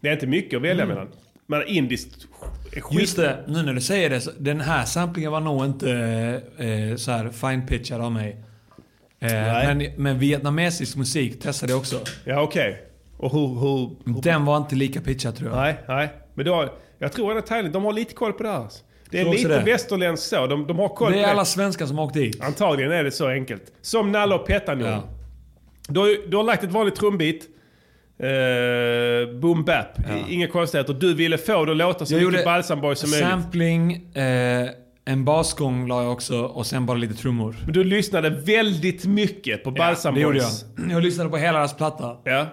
Det är inte mycket att välja mellan. Men indiskt är skit. Just det, nu när du säger det. Den här samplingen var nog inte eh, så här fine-pitchad av mig. Eh, men, men vietnamesisk musik testade jag också. Ja okej. Och hur, hur, hur... Den var inte lika pitchad tror jag. Nej, nej. Men då, jag tror Thailand, de har lite koll på det här. Det är lite västerländskt så. De, de har koll Det på är det. alla svenskar som har åkt dit. Antagligen är det så enkelt. Som Nalle och Pettan gjorde. Ja. Du, du har lagt ett vanligt trumbit. Uh, boom bap. I- Inga konstigheter. Du ville få det att låta så Jag mycket balsamboy som möjligt. Sampling, eh, en basgång la jag också och sen bara lite trummor. Men du lyssnade väldigt mycket på Balsam det gjorde Boys. jag. Jag lyssnade på hela deras platta. Ja.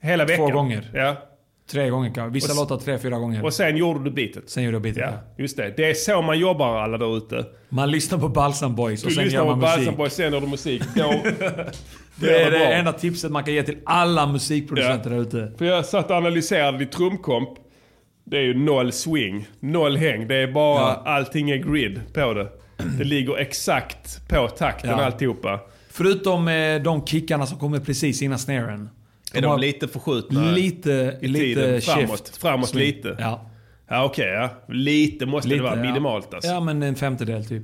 Hela veckan. Två gånger. Ja. Tre gånger kanske. Vissa Och låtar tre, fyra gånger. Och sen gjorde du beatet. sen gjorde jag bitet. Ja, just det. Det är så man jobbar alla där ute. Man lyssnar på Balsam Boys och Du sen lyssnar gör på man Balsam musik. Boys, sen gör du musik. Då, Det är bra. det enda tipset man kan ge till alla musikproducenter Ja. där ute. För jag satt och analyserade ditt trumkomp. Det är ju noll swing, noll häng. Det är bara Ja. allting är grid på det. Det ligger exakt på takten Ja. alltihopa. Förutom eh, de kickarna som kommer precis innan snaren. Är de lite förskjutna lite, i lite tiden? Framåt, shift. framåt lite? Ja. Ja okej, ja. Lite måste Lite, det vara. Minimalt alltså. Ja, men en femtedel typ.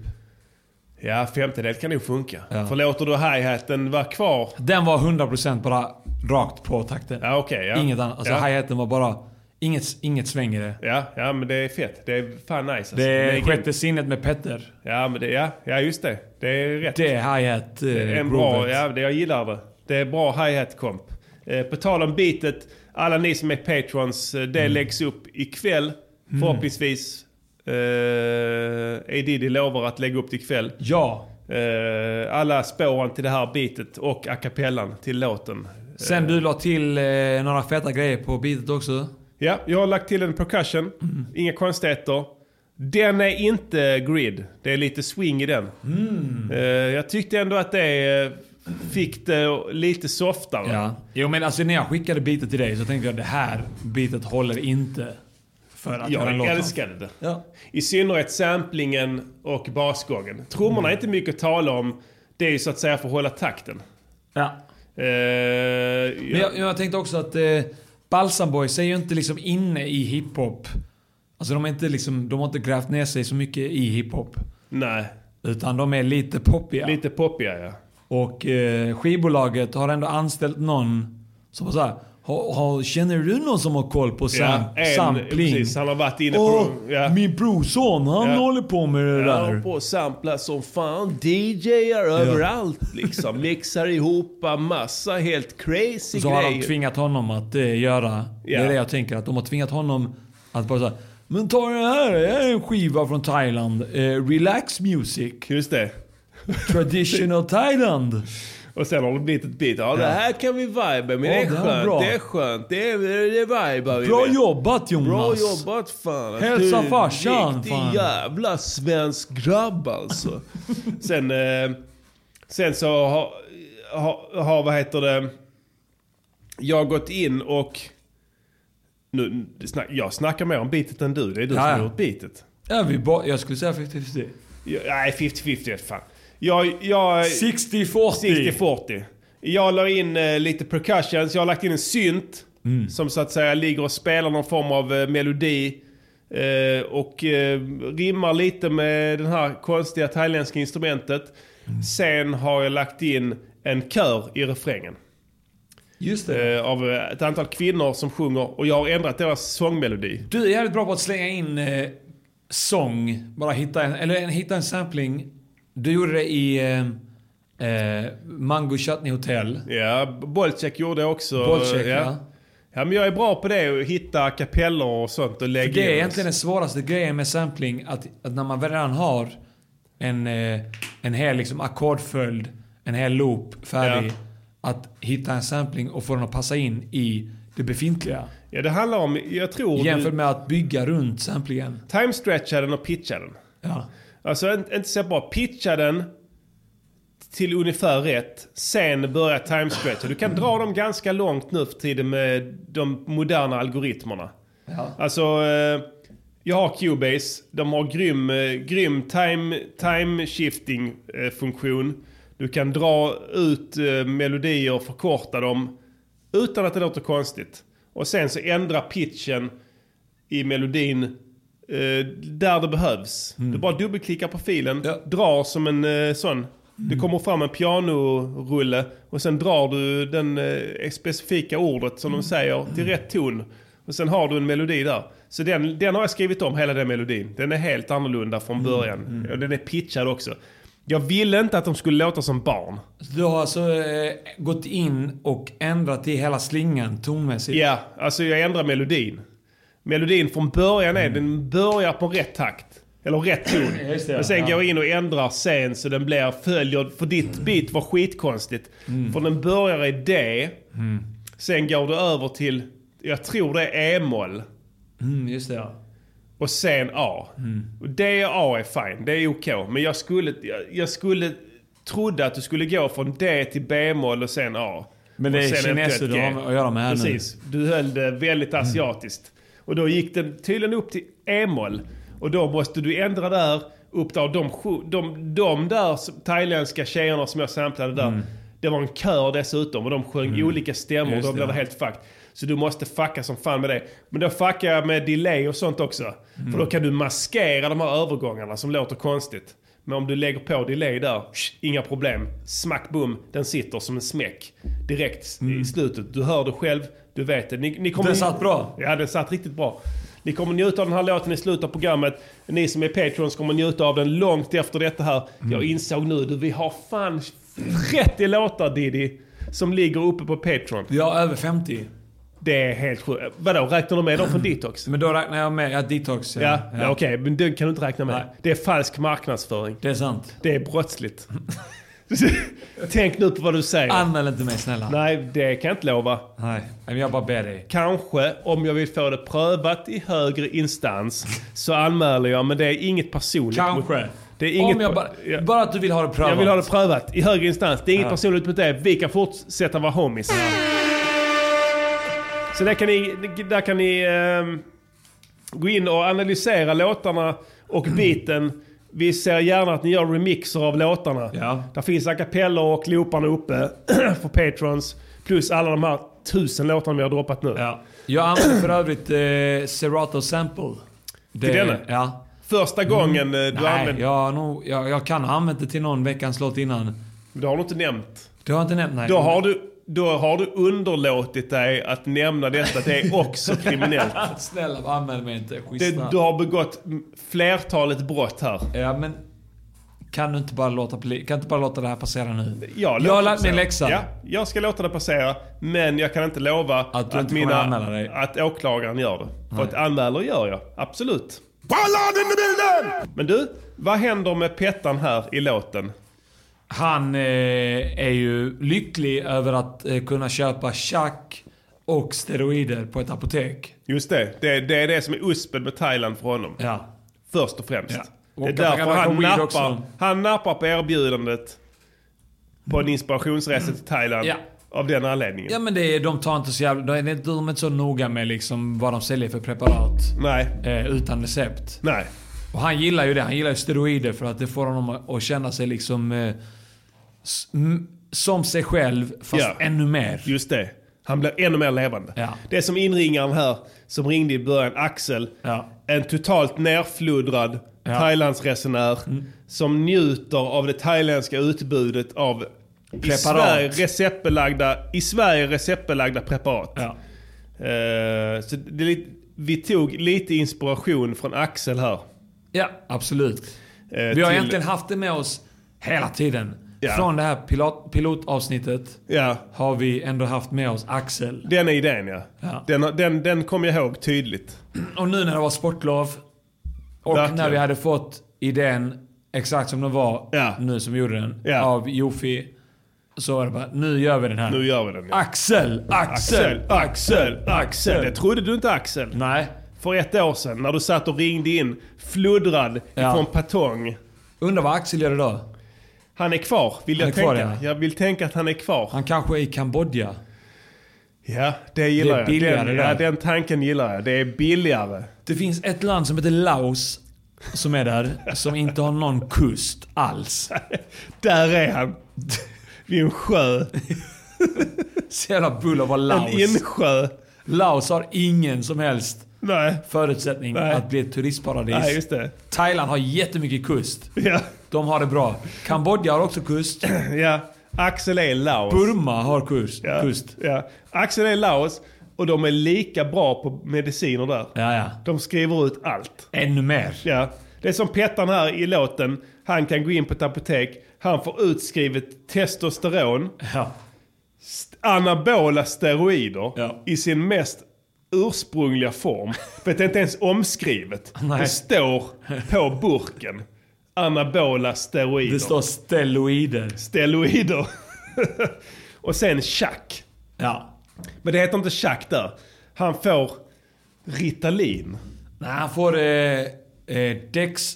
Ja, femtedel kan nog funka. Ja. För låter du hi-haten vara kvar? Den var 100% bara rakt på takten. Ja okej, ja. Inget annat. Alltså ja. hi-haten var bara Inget, inget sväng i det. Ja, ja, men det är fett. Det är fan nice. Alltså. Det är grymt. sjätte sinnet med Petter. Ja, men det, ja, ja, just det. Det är rätt. Det är hi-hat eh, Det är en bra, groovet. ja, det, jag gillar det. Det är bra hi-hat komp. Eh, på tal om beatet, alla ni som är patrons, eh, det läggs upp ikväll. Förhoppningsvis. Eh, A Diddy lovar att lägga upp det ikväll. Ja. Eh, alla spåren till det här beatet och a cappellan till låten. Sen du la till eh, några feta grejer på beatet också. Ja, jag har lagt till en percussion. Inga konstigheter. Den är inte grid. Det är lite swing i den. Eh, jag tyckte ändå att det eh, fick det lite softare. Ja. Jo men alltså när jag skickade beatet till dig så tänkte jag det här beatet håller inte för att. Jag älskade det. Ja. I synnerhet samplingen och basgången. Trummorna är inte mycket att tala om. Det är ju så att säga för att hålla takten. Ja. Eh, Men jag, jag tänkte också att eh, Balsam Boys är ju inte liksom inne i hiphop. Alltså de, är inte liksom, de har inte grävt ner sig så mycket i hiphop. Nej. Utan de är lite poppiga. Lite poppiga ja. Och eh, skivbolaget har ändå anställt någon som var såhär, har, har, känner du någon som har koll på sam, Ja, en- sampling? precis, han har varit inne på dem, ja. Min brorson, han Ja. håller på med det där. håller på att sampla som fan. DJar överallt liksom. Mixar ihop massa helt crazy Så har de grejer. tvingat honom att eh, göra, det är det jag tänker, att de har tvingat honom att bara säga Men ta det här, det här är en skiva från Thailand. Eh, relax music. Just det. Traditional Thailand. Och sen har det blivit ett beat. Ja, det Ja. här kan vi viba men det Ja, är skönt. Det är skönt. Det är, det vibar vi Bra med. jobbat Jonas. Bra jobbat fan. Hälsa Du, farsan, Riktig fan. jävla svensk grabb alltså. sen, eh, sen så har, har, har, vad heter det, jag har gått in och, nu, jag snackar mer om beatet än du. Det är du Ja, som ja. har gjort beatet. Ja, vi ba, jag skulle säga 50-50. Jag, nej, 50-50 är fan. Jag, jag, 60-40. 60-40. Jag la in eh, lite percussions, jag har lagt in en synt. Mm. Som så att säga ligger och spelar någon form av eh, melodi. Eh, och eh, rimmar lite med det här konstiga thailändska instrumentet. Mm. Sen har jag lagt in en kör i refrängen. Just det. Eh, av eh, ett antal kvinnor som sjunger och jag har ändrat deras sångmelodi. Du är jävligt bra på att slänga in sång. Bara hitta en, eller en, hitta en sampling. Du gjorde det i eh, eh, Mango Chutney Hotel. Ja, Bolcek gjorde det också. Bolcek, ja. ja. Ja, men jag är bra på det, att hitta kapeller och sånt och lägga För det är egentligen den svåraste grejen med sampling. Att, att när man redan har en, eh, en hel liksom ackordföljd, en hel loop färdig. Att hitta en sampling och få den att passa in i det befintliga. Ja, det handlar om, jag tror... Jämfört med att bygga runt samplingen. Time-stretcha den och pitcha den. Ja. Alltså inte, inte så bra. Pitcha den till ungefär rätt. Sen börja time-stretcha. Du kan dra dem ganska långt nu för tiden med de moderna algoritmerna. Ja. Alltså, eh, jag har Cubase. De har grym, eh, grym time, time shifting eh, funktion. Du kan dra ut melodier och förkorta dem utan att det låter konstigt. Och sen så ändra pitchen i melodin eh, där det behövs. Du bara dubbelklickar på filen, drar som en eh, sån. Det kommer fram en pianorulle och sen drar du den eh, specifika ordet som de säger till rätt ton. Och sen har du en melodi där. Så den, den har jag skrivit om, hela den melodin. Den är helt annorlunda från början. Och den är pitchad också. Jag ville inte att de skulle låta som barn. Du har alltså eh, gått in och ändrat i hela slingan tonmässigt? Ja, alltså jag ändrar melodin. Melodin från början Mm. är, den börjar på rätt takt. Eller rätt ton. Det, Men sen ja. går jag in och ändrar sen så den blir, följer, för ditt beat var skitkonstigt. För den börjar i D, Mm. sen går du över till, jag tror det är E-moll. Mm, just det ja. Och sen A. Och D och A är fine, det är OK. Men jag skulle, jag, jag skulle, trodde att du skulle gå från D till B-moll och sen A. Men det Och är kineser du har att göra med här nu. Precis. Du höll det väldigt asiatiskt. Och då gick den tydligen upp till E-moll. Och då måste du ändra där, upp där. De, de, de där thailändska tjejerna som jag samplade där. Det var en kör dessutom och de sjöng olika stämmor. Mm. Just Då blev det helt fucked. Så du måste fucka som fan med det. Men då fuckar jag med delay och sånt också. Mm. För då kan du maskera de här övergångarna som låter konstigt. Men om du lägger på delay där, sh, inga problem. Smack boom, den sitter som en smäck. Direkt i slutet. Du hör det själv, du vet det. Ni, ni kommer Den satt bra. Ja, den satt riktigt bra. Ni kommer njuta av den här låten i slutet av programmet. Ni som är Patrons kommer njuta av den långt efter detta här. Jag insåg nu, du, vi har fan 30 låtar Diddy som ligger uppe på Patreon. Har över 50. Det är helt sjukt. Vadå, räknar du med dem från Detox? Men då räknar jag med, ja Detox. Ja, ja. okej. Men den kan du inte räkna med. Nej. Det är falsk marknadsföring. Det är sant. Det är brottsligt. Tänk nu på vad du säger. Anmäl inte mig snälla. Nej, det kan jag inte lova. Nej, men jag bara ber dig. Kanske om jag vill få det prövat i högre instans så anmäler jag, men det är inget personligt. Kanske. Det är inget Om jag bara, ja. bara att du vill ha det prövat. Jag vill ha det prövat i högre instans. Det är inget Ja. personligt mot det. Vi kan fortsätta vara homies. Så där kan ni, där kan ni ehm, gå in och analysera låtarna och beaten. Vi ser gärna att ni gör remixer av låtarna. Ja. Där finns a cappella och looparna uppe för patrons. Plus alla de här tusen låtarna vi har droppat nu. Ja. Jag använder för övrigt eh, Serato Sample. Det, Till denna? Ja. Första gången eh, du Nej, använder... jag, nog, jag, jag kan ha använt det till någon veckans låt innan. Det har du inte nämnt. Du har inte nämnt? Nej. Då har, du, då har du underlåtit dig att nämna detta. Det är också kriminellt. Snälla, använd mig inte. Det, Schyssta. du har begått flertalet brott här. Ja, men... Kan du inte bara låta, kan inte bara låta det här passera nu? Jag, har låter lärt mig en passera. läxa. Ja, jag ska låta det passera. Men jag kan inte lova Att att, mina, anmäla dig. att åklagaren gör det. För Nej. att anmäler gör jag. Absolut. Ballan in the building! Men du, vad händer med Pettan här i låten? Han eh, är ju lycklig över att eh, kunna köpa chack och steroider på ett apotek. Just det, det, det är det som är uspen med Thailand för honom. Ja. Först och främst. Ja. Det Och är att han därför han nappar, han nappar på erbjudandet på en inspirationsresa till Thailand. Ja. Av den anledningen. Ja men det är, de tar inte så jävla... De är, de är inte så noga med liksom vad de säljer för preparat. Nej. Eh, utan recept. Nej. Och han gillar ju det. Han gillar ju steroider för att det får honom att- känna sig liksom... Eh, som sig själv, fast Ja. ännu mer. Just det. Han blir ännu mer levande. Ja. Det är som inringaren här som ringde i början, Axel. Ja. En totalt nerfluddrad Ja. Mm. Thailandsresenär som njuter av det thailändska utbudet av i Preparat. Sverige receptbelagda, i Sverige receptbelagda preparat. Ja. Eh, så det vi tog lite inspiration från Axel här. Ja, absolut. Eh, Vi har till- egentligen haft det med oss hela tiden. Ja. Från det här pilot, pilotavsnittet Ja, har vi ändå haft med oss Axel. den är idén ja. Ja. Den, den, den kommer jag ihåg tydligt. Och nu när det var sportlov och Verkligen. när vi hade fått idén exakt som den var, Ja. nu som vi gjorde den, av Jofi. Så var det bara, nu gör vi den här. Nu gör vi den. Ja. Axel, Axel, Axel, Axel, Axel. Det trodde du inte Axel. Nej. För ett år sedan när du satt och ringde in fluddrad Ja. från Patong. Undrar vad Axel gör idag? Han är kvar, vill Han jag är kvar, tänka. ja. Jag vill tänka att han är kvar. Han kanske är i Kambodja. Ja, det gillar Det är jag. billigare Den, där. ja, den tanken gillar jag. Det är billigare. Det finns ett land som heter Laos som är där, som inte har någon kust alls. Där är han. Vid en sjö. Så jävla bull att vara En Laos. insjö. Laos har ingen som helst Nej. förutsättning Nej. att bli ett turistparadis. Nej, just det. Thailand har jättemycket kust. Ja. De har det bra. Kambodja har också kust. ja. Axel är Laos. Burma har kust. Ja. kust. Ja. Axel är Laos och de är lika bra på mediciner där. Ja, ja. De skriver ut allt. Ännu mer. Ja. Det är som Pettan här i låten. Han kan gå in på ett apotek. Han får utskrivet testosteron, Ja. st- anabola steroider Ja. i sin mest ursprungliga form. För det är inte ens omskrivet. Nej. Det står på burken. Anabola steroider. Det står steroider. Steroider. Och sen chack. Ja. Men det heter inte chack där. Han får Ritalin. Nej, han får eh, eh, Dex...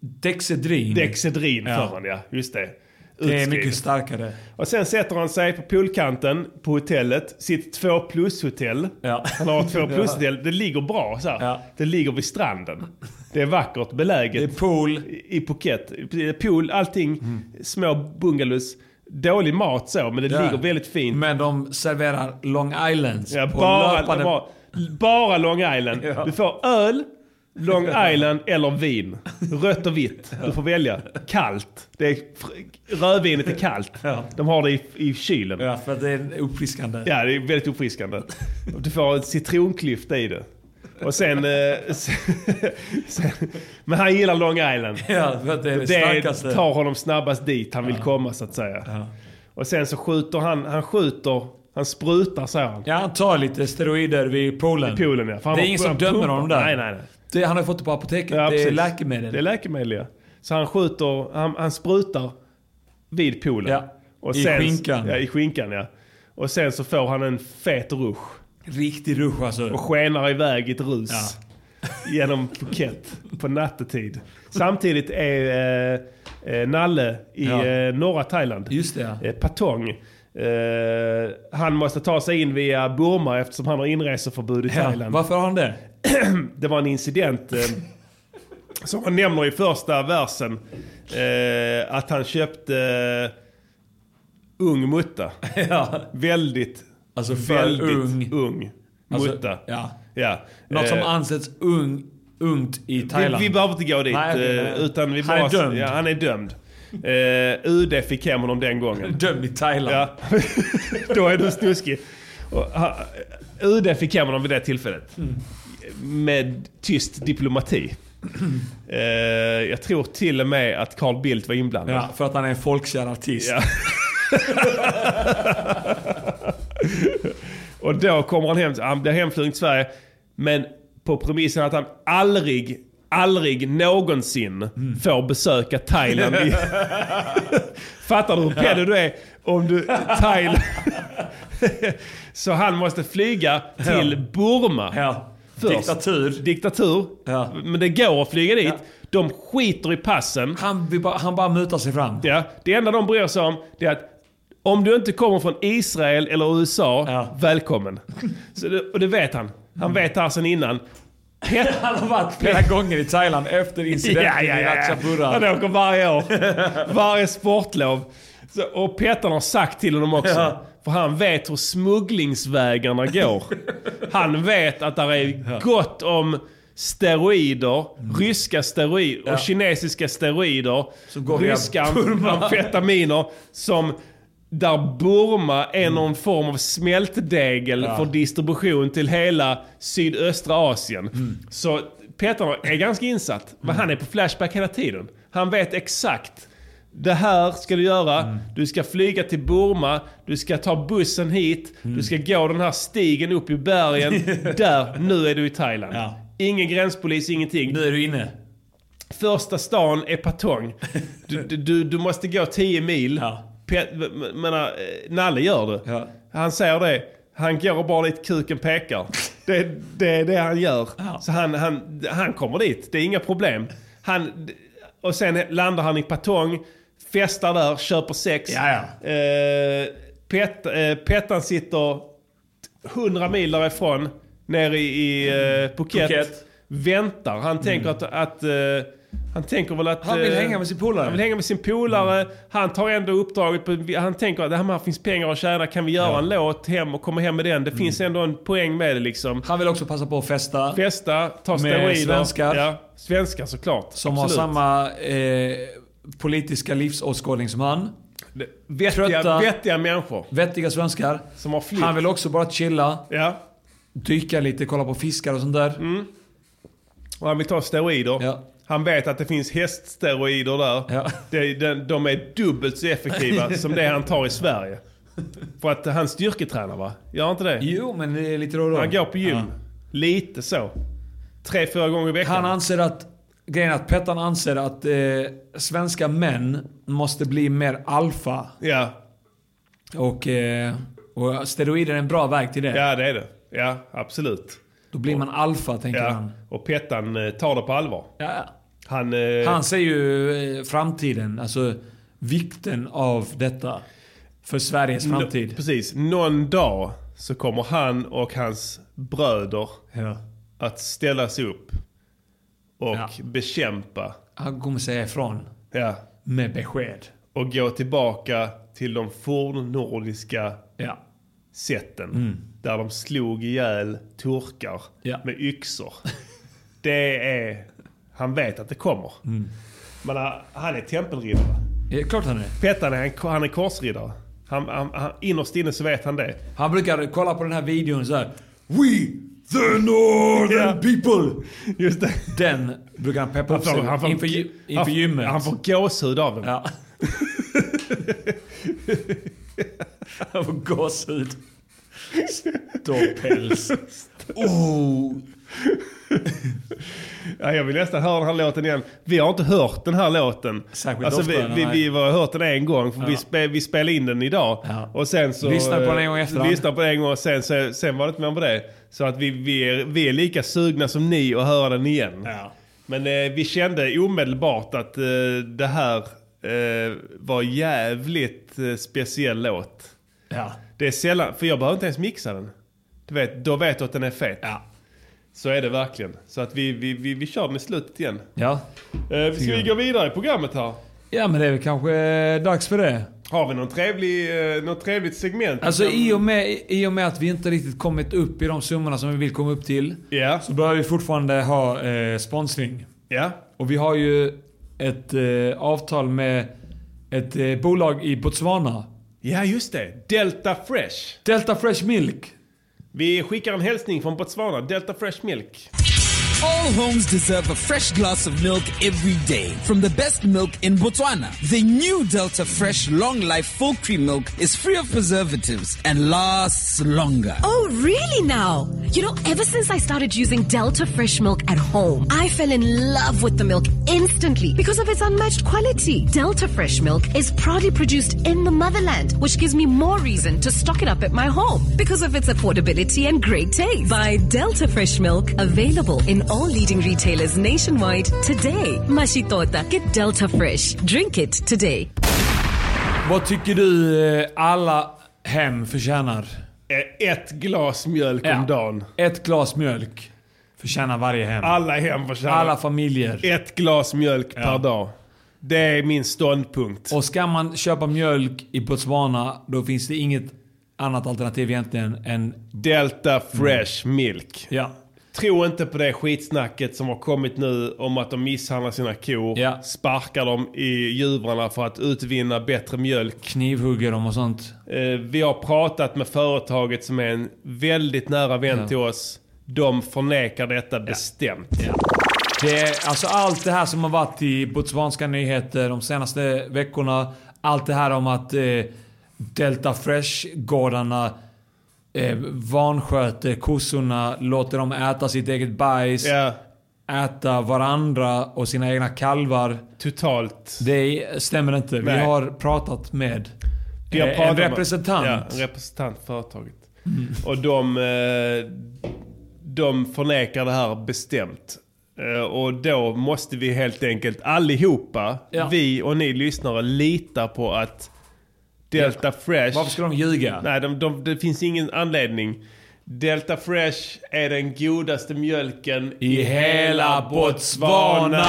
Dexedrin. Dexedrin Ja. får han ja. Just det. det är mycket starkare. Och sen sätter han sig på poolkanten på hotellet. Sitt 2 plus hotell. Ja. Han har ett 2 plus hotell. Det ligger bra så här. Ja. Det ligger vid stranden. Det är vackert beläget. Det är pool. I Phuket. Pool, allting. Små bungalows. Dålig mat så, men det Ja. ligger väldigt fint. Men de serverar Long Islands Ja, bara, löpande... bara, bara Long Island. Ja. Du får öl, Long Island eller vin. Rött och vitt. Du får välja. Kallt. Det är, rödvinet är kallt. De har det i, i kylen. Ja, för det är uppfriskande. Ja, det är väldigt uppfriskande. Du får en citronklyfta i det. Och sen, eh, sen. Men han gillar Long Island. Ja, för att det är det starkaste. tar honom snabbast dit han vill komma så att säga. Och sen så skjuter han, han skjuter, han sprutar säger han. Ja, han tar lite steroider vid poolen. I poolen ja. Det är ingen som dömer honom där. Nej, nej, nej. Det, han har fått det på apoteket. Ja, det är läkemedel. Det är läkemedel ja. Så han skjuter, han, han sprutar vid poolen. Ja. I skinkan. Ja, i skinkan ja. Och sen så får han en fet rush. Riktig rush alltså. Och skenar iväg i ett rus. Genom Phuket på nattetid. Samtidigt är eh, eh, Nalle i Ja. eh, norra Thailand. Just det. Eh, Patong. Eh, han måste ta sig in via Burma eftersom han har inreseförbud i Ja, Thailand. varför har han det? det var en incident som han nämner i första versen. Att han köpte ung mutta. ja. Väldigt, Alltså väldigt ung. ung Alltså, mutta. ja. ja. Något som Eh, ansetts ung, ungt i Thailand. vi, vi behöver inte gå dit. Nej, eh, nej. utan vi Han bara, är dömd. Ja, han är dömd. Eh, UD fick hem honom den gången. Dömd i Thailand. Ja, då är du snuskig. Och, UD fick hem honom vid det tillfället. Mm. Med tyst diplomati. Eh, jag tror till och med att Carl Bildt var inblandad. Ja, för att han är en folkkär artist. Ja. Och då kommer han hem, han blir hemflygd till Sverige. Men på premissen att han aldrig, aldrig någonsin får besöka Thailand. Fattar du hur pedo du är om du Thailand... Så han måste flyga till Burma. Ja. Först. Diktatur. Diktatur. Ja. Men det går att flyga dit. De skiter i passen. Han, bara, han bara mutar sig fram. Ja, det enda de bryr sig om det är att om du inte kommer från Israel eller USA, Ja. välkommen. Så det, och det vet han. Han vet det här sedan innan. Pet- Han har varit flera gånger i Thailand efter incidenten i Ratchabura. Han åker varje år. Varje sportlov. Så, och Pettan har sagt till honom också. Ja. För han vet hur smugglingsvägarna går. Han vet att det är gott om steroider, ryska steroider Ja. och kinesiska steroider. Ryska amfetaminer som där Burma är någon form av smältdegel Ja. för distribution till hela sydöstra Asien. Mm. Så Peter är ganska insatt. Men han är på Flashback hela tiden. Han vet exakt. Det här ska du göra. Mm. Du ska flyga till Burma. Du ska ta bussen hit. Mm. Du ska gå den här stigen upp i bergen. Där, nu är du i Thailand. Ja. Ingen gränspolis, ingenting. Nu är du inne. Första stan är Patong. Du, du- du, du måste gå 10 mil. Ja. Menar, eh, Nalle gör det. Ja. Han säger det. Han går bara dit kuken pekar. Det, det är det han gör. Ja. Så han, han, han kommer dit. Det är inga problem. Han, och sen landar han i Patong, festar där, köper sex. Ja, ja. Eh, Pet, eh, Pettan sitter 100 mil därifrån, nere i, i eh, Phuket. Phuket. Väntar. Han tänker att... att eh, han tänker väl att... Han vill eh, hänga med sin polare. Han vill hänga med sin polare. Han tar ändå uppdraget på... Han tänker att det här finns pengar att tjäna. Kan vi göra Ja. en låt hem och komma hem med den? Det finns ändå en poäng med det liksom. Han vill också passa på att festa. Festa, ta Med steroider. svenskar. Ja, svenskar såklart. Som Absolut. har samma eh, politiska livsåskådning som han. Det- Vettiga, Trötta. vettiga människor. Vettiga svenskar. Som har flytt. Han vill också bara chilla, Ja. dyka lite, kolla på fiskar och sånt där. Och han vill ta steroider. Ja. Han vet att det finns häststeroider där. Ja. Det, de, de är dubbelt så effektiva som det han tar i Sverige. För att han styrketränar va? Gör inte det? Jo, men det är lite då då. Han går på gym. Ja. Lite så. Tre, fyra gånger i veckan. Han anser att... Grejen är att Pettan anser att eh, svenska män måste bli mer alfa. Ja. Och, eh, och steroider är en bra väg till det. ja, det är det. Ja, absolut. Då blir man alfa, tänker Ja. han. Och Pettan eh, tar det på allvar. Ja. Han... Eh, Han ser ju eh, framtiden, alltså vikten av detta. För Sveriges framtid. precis. Någon dag så kommer han och hans bröder Ja. att ställa sig upp och Ja. bekämpa. Han kommer säga ifrån Ja. med besked. Och gå tillbaka till de fornnordiska Ja. sätten. Där de slog ihjäl turkar Ja. med yxor. det är... Han vet att det kommer. Mm. Men han- han är tempelriddare. Ja, klart han är. Pettan är, han, är korsriddare. Han, han, han, innerst inne så vet han det. Han brukar kolla på den här videon så här. We the northern people. Just det. Den brukar han peppa upp sig han får, inför, inför gymmet. Han får gåshud av den. Ja. han får gåshud. Ståpäls. Oh. Ja, jag vill nästan höra den här låten igen. Vi har inte hört den här låten. Särskilt alltså, vi, vi, vi har hört den en gång, för vi, Ja. spe, vi spelade in den idag. Ja. Och sen så... Lyssna på den en gång i efterhand. Lyssna på den en gång och sen, så, sen var det inte mer med det. Så att vi, vi, är, vi är lika sugna som ni att höra den igen. Ja. Men eh, vi kände omedelbart att eh, det här eh, var jävligt eh, speciell låt. Ja. Det är sällan, för jag behöver inte ens mixa den. Du vet, då vet du att den är fet. Ja. Så är det verkligen. Så att vi, vi, vi, vi kör i slutet igen. Ja. Eh, ska vi gå vidare i programmet här? Ja men det är väl kanske eh, dags för det. Har vi någon trevlig, eh, något trevligt segment? Alltså i och, med, i och med att vi inte riktigt kommit upp i de summorna som vi vill komma upp till. Ja. Så behöver vi fortfarande ha eh, sponsring. Ja. Och vi har ju ett eh, avtal med ett eh, bolag i Botswana. Ja, just det. Delta Fresh. Delta Fresh Milk. Vi skickar en hälsning från Botswana. Delta Fresh Milk. All homes deserve a fresh glass of milk every day. From the best milk in Botswana, the new Delta Fresh Long Life Full Cream Milk is free of preservatives and lasts longer. Oh, really now? You know, ever since I started using Delta Fresh Milk at home, I fell in love with the milk instantly because of its unmatched quality. Delta Fresh Milk is proudly produced in the motherland, which gives me more reason to stock it up at my home because of its affordability and great taste. Buy Delta Fresh Milk, available in all leading retailers nationwide today. Mashitota, get Delta Fresh. Drink it today. Vad tycker du eh, alla hem förtjänar? Eh, Ett glas mjölk Ja. om dagen. Ett glas mjölk förtjänar varje hem. Alla hem förtjänar Alla familjer. ett glas mjölk per dag. Det är min ståndpunkt. Och ska man köpa mjölk i Botswana, då finns det inget annat alternativ egentligen än... Delta Fresh Milk. Ja. Tro inte på det skitsnacket som har kommit nu om att de misshandlar sina kor. Ja. Sparkar dem i juvrarna för att utvinna bättre mjölk. Knivhugger dem och sånt. Eh, vi har pratat med företaget som är en väldigt nära vän Ja. till oss. De förnekar detta bestämt. Det är alltså allt det här som har varit i botswanska nyheter de senaste veckorna. Allt det här om att eh, Delta Fresh-gårdarna eh, vansköter kossorna, låter dem äta sitt eget bajs, Ja, äta varandra och sina egna kalvar. totalt. Det stämmer inte. Vi Nej. har pratat med Vi har eh, pratat en med- representant. Ja, en representant för företaget. Och de, eh, de förnekar det här bestämt. Eh, Och då måste vi helt enkelt allihopa, Ja. vi och ni lyssnare, lita på att Delta Fresh... Varför ska de ljuga? Nej, de, de, det finns ingen anledning. Delta Fresh är den godaste mjölken I hela Botswana!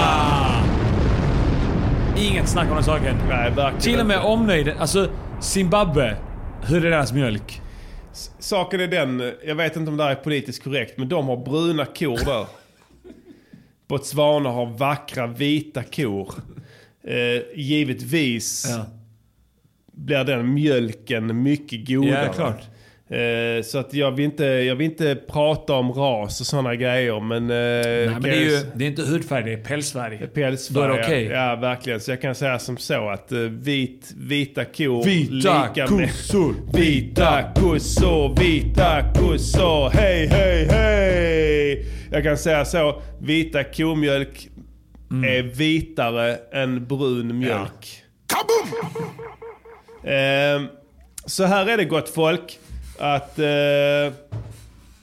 Inget snack om den saken. Nej, verkligen Till och med inte. omnöjd. Alltså, Zimbabwe. Hur är deras mjölk? Saken är den, jag vet inte om det här är politiskt korrekt, men de har bruna kor där. Botswana har vackra vita kor. Eh, givetvis Ja. Blir den mjölken mycket godare. Ja, klart. Eh, så att jag vill, inte, jag vill inte prata om ras och sådana grejer, men... Eh, Nej, men det är ju det är inte hudfärg, det är pälsfärg. Pälsfärg, Då är det okej. ja, ja, verkligen. Så jag kan säga som så att eh, vit, vita kor... Vita kossor. Vita kossor, vita kossor, hej, hej, hej! Jag kan säga så, vita komjölk Mm. är vitare än brun mjölk. Ehm, så här är det gott folk. Att eh, det,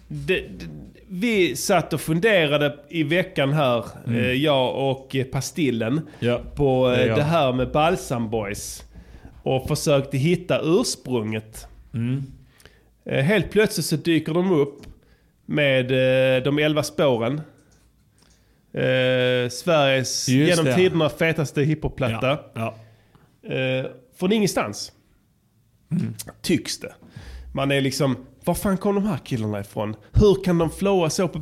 det, vi satt och funderade i veckan här, eh, jag och Pastillen, Mm. Ja, på det eh, jag. det här med Balsam Boys. Och försökte hitta ursprunget. Mm. Helt plötsligt så dyker de upp med de elva spåren. Eh, Sveriges Just genom det. tiderna fetaste hiphopplatta. Ja. Eh, från ingenstans. Mm. Tycks det. Man är liksom, var fan kom de här killarna ifrån? Hur kan de flowa så på?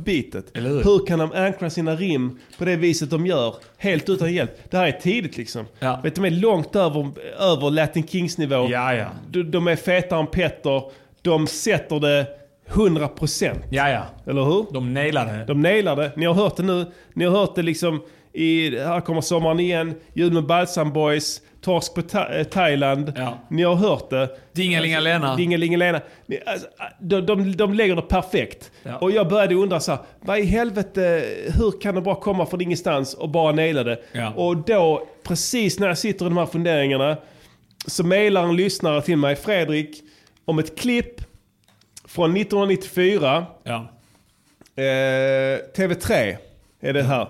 Eller hur? Hur kan de ankra sina rim på det viset de gör? Helt utan hjälp. Det här är tidigt liksom. Ja. Vet, de är långt över, över Latin Kings nivå. Ja, ja. De, de är fetare än Petter. De sätter det 100%. Ja, ja. Eller hur? De nailar det. De nailar det. Ni har hört det nu. Ni har hört det liksom i, här kommer sommaren igen, jul med Balsam Boys, Torsk på Tha- eh, Thailand. Ja. Ni har hört det. Dingelingalena. Dingelingalena. Ni- Alltså, de, de, de lägger det perfekt. Ja. Och jag började undra så här, vad i helvete, hur kan det bara komma från ingenstans och bara naila det? Ja. Och då, precis när jag sitter i de här funderingarna, så mejlar en lyssnare till mig, Fredrik, om ett klipp från 1994. Ja. Eh, TV3 är det här.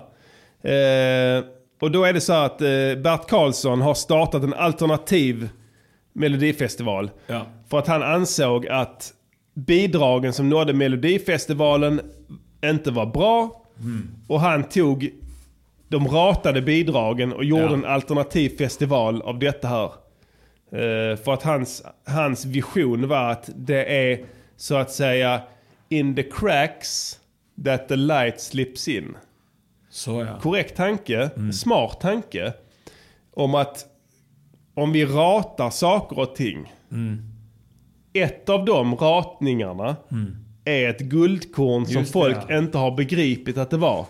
Eh, och då är det så att eh, Bert Karlsson har startat en alternativ melodifestival. Ja. För att han ansåg att bidragen som nådde melodifestivalen inte var bra. Och han tog de ratade bidragen och gjorde Ja. en alternativ festival av detta här. Eh, för att hans, hans vision var att det är så att säga in the cracks that the light slips in. Så ja. Korrekt tanke, smart tanke. Om att om vi ratar saker och ting. Ett av de ratningarna är ett guldkorn som Just det, folk ja. inte har begripit att det var.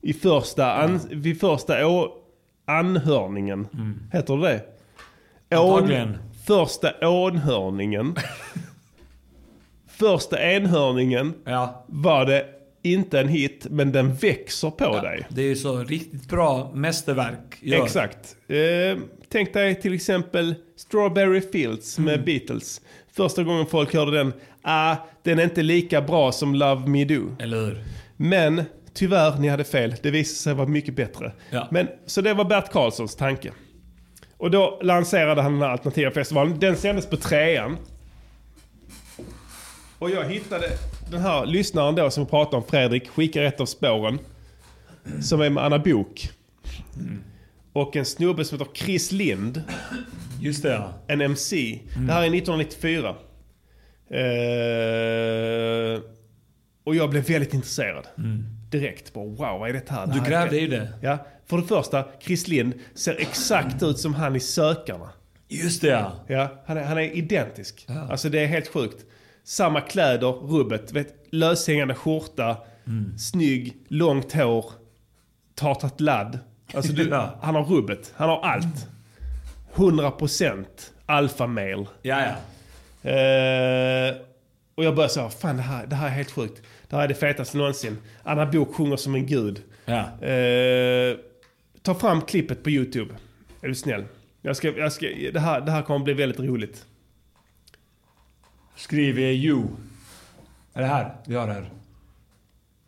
I första, an, vid första å, anhörningen. Heter det det? Första ånhörningen. första enhörningen Ja. var det inte en hit, men den växer på dig. Det är ju så riktigt bra mästerverk. Gör. Exakt. Eh, tänk dig till exempel Strawberry Fields med Mm. Beatles. Första gången folk hörde den, ah, den är inte lika bra som Love Me Do. Eller hur? Men tyvärr, ni hade fel. Det visade sig vara mycket bättre. Ja. Men, så det var Bert Karlssons tanke. Och då lanserade han den här alternativa festivalen. Den sändes på trean. Och jag hittade den här lyssnaren då som pratar om Fredrik, skickar ett av spåren. Som är med Anna Bok. Och en snubbe som heter Chris Lind. Just det ja. En MC. Det här är 1994. Eh, och jag blev väldigt intresserad. Direkt. Bara, wow, vad är det här? Det Du här grävde i det. Ja. För det första, Chris Lind ser exakt ut som han i Sökarna. Just det ja. Ja, han är, han är identisk. Alltså det är helt sjukt. Samma kläder, rubbet, vet, löshängande skjorta, snygg, långt hår, tartat ladd. Alltså du, Ja. han har rubbet, han har allt. 100% alpha male. Ja, ja. Eh, och jag började säga, fan det här, det här är helt sjukt. Det här är det fetaste någonsin. Anna Bok sjunger som en gud. Ja. Eh, ta fram klippet på YouTube. Är du snäll? Jag ska, jag ska, det, här, det här kommer bli väldigt roligt. Skriv eh, you. Är det här vi har här?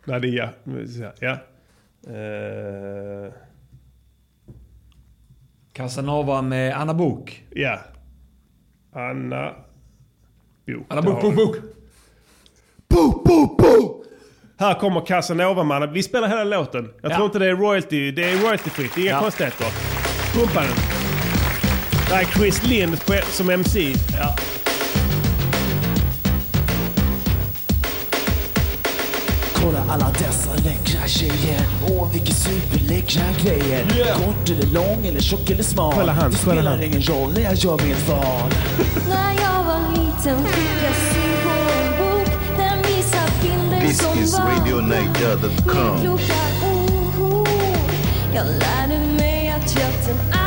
Nej, det är ja. Ja. Eh, Casanova med Anna Bok. ja. Anna Bok. Anna Bok, Bok, Bok. Bo, bo, bo! Här kommer Casanova mannen. Vi spelar hela låten. Jag Ja. tror inte det är royalty. Det är royaltyfritt. Inga Ja. konstigheter. Pumpa den. Det är Chris Lind som MC. Ja. Kolla alla dessa läckra tjejer. Åh vilka superläckra grejer. Kort eller lång eller tjock eller smal. Kolla han, Det spelar han. ingen roll när jag gör mitt val. När jag var liten fick jag syn på en bok Den visar bilder This som is var RadioNiger.com. Min kloka oro Jag lärde mig att hjälten aldrig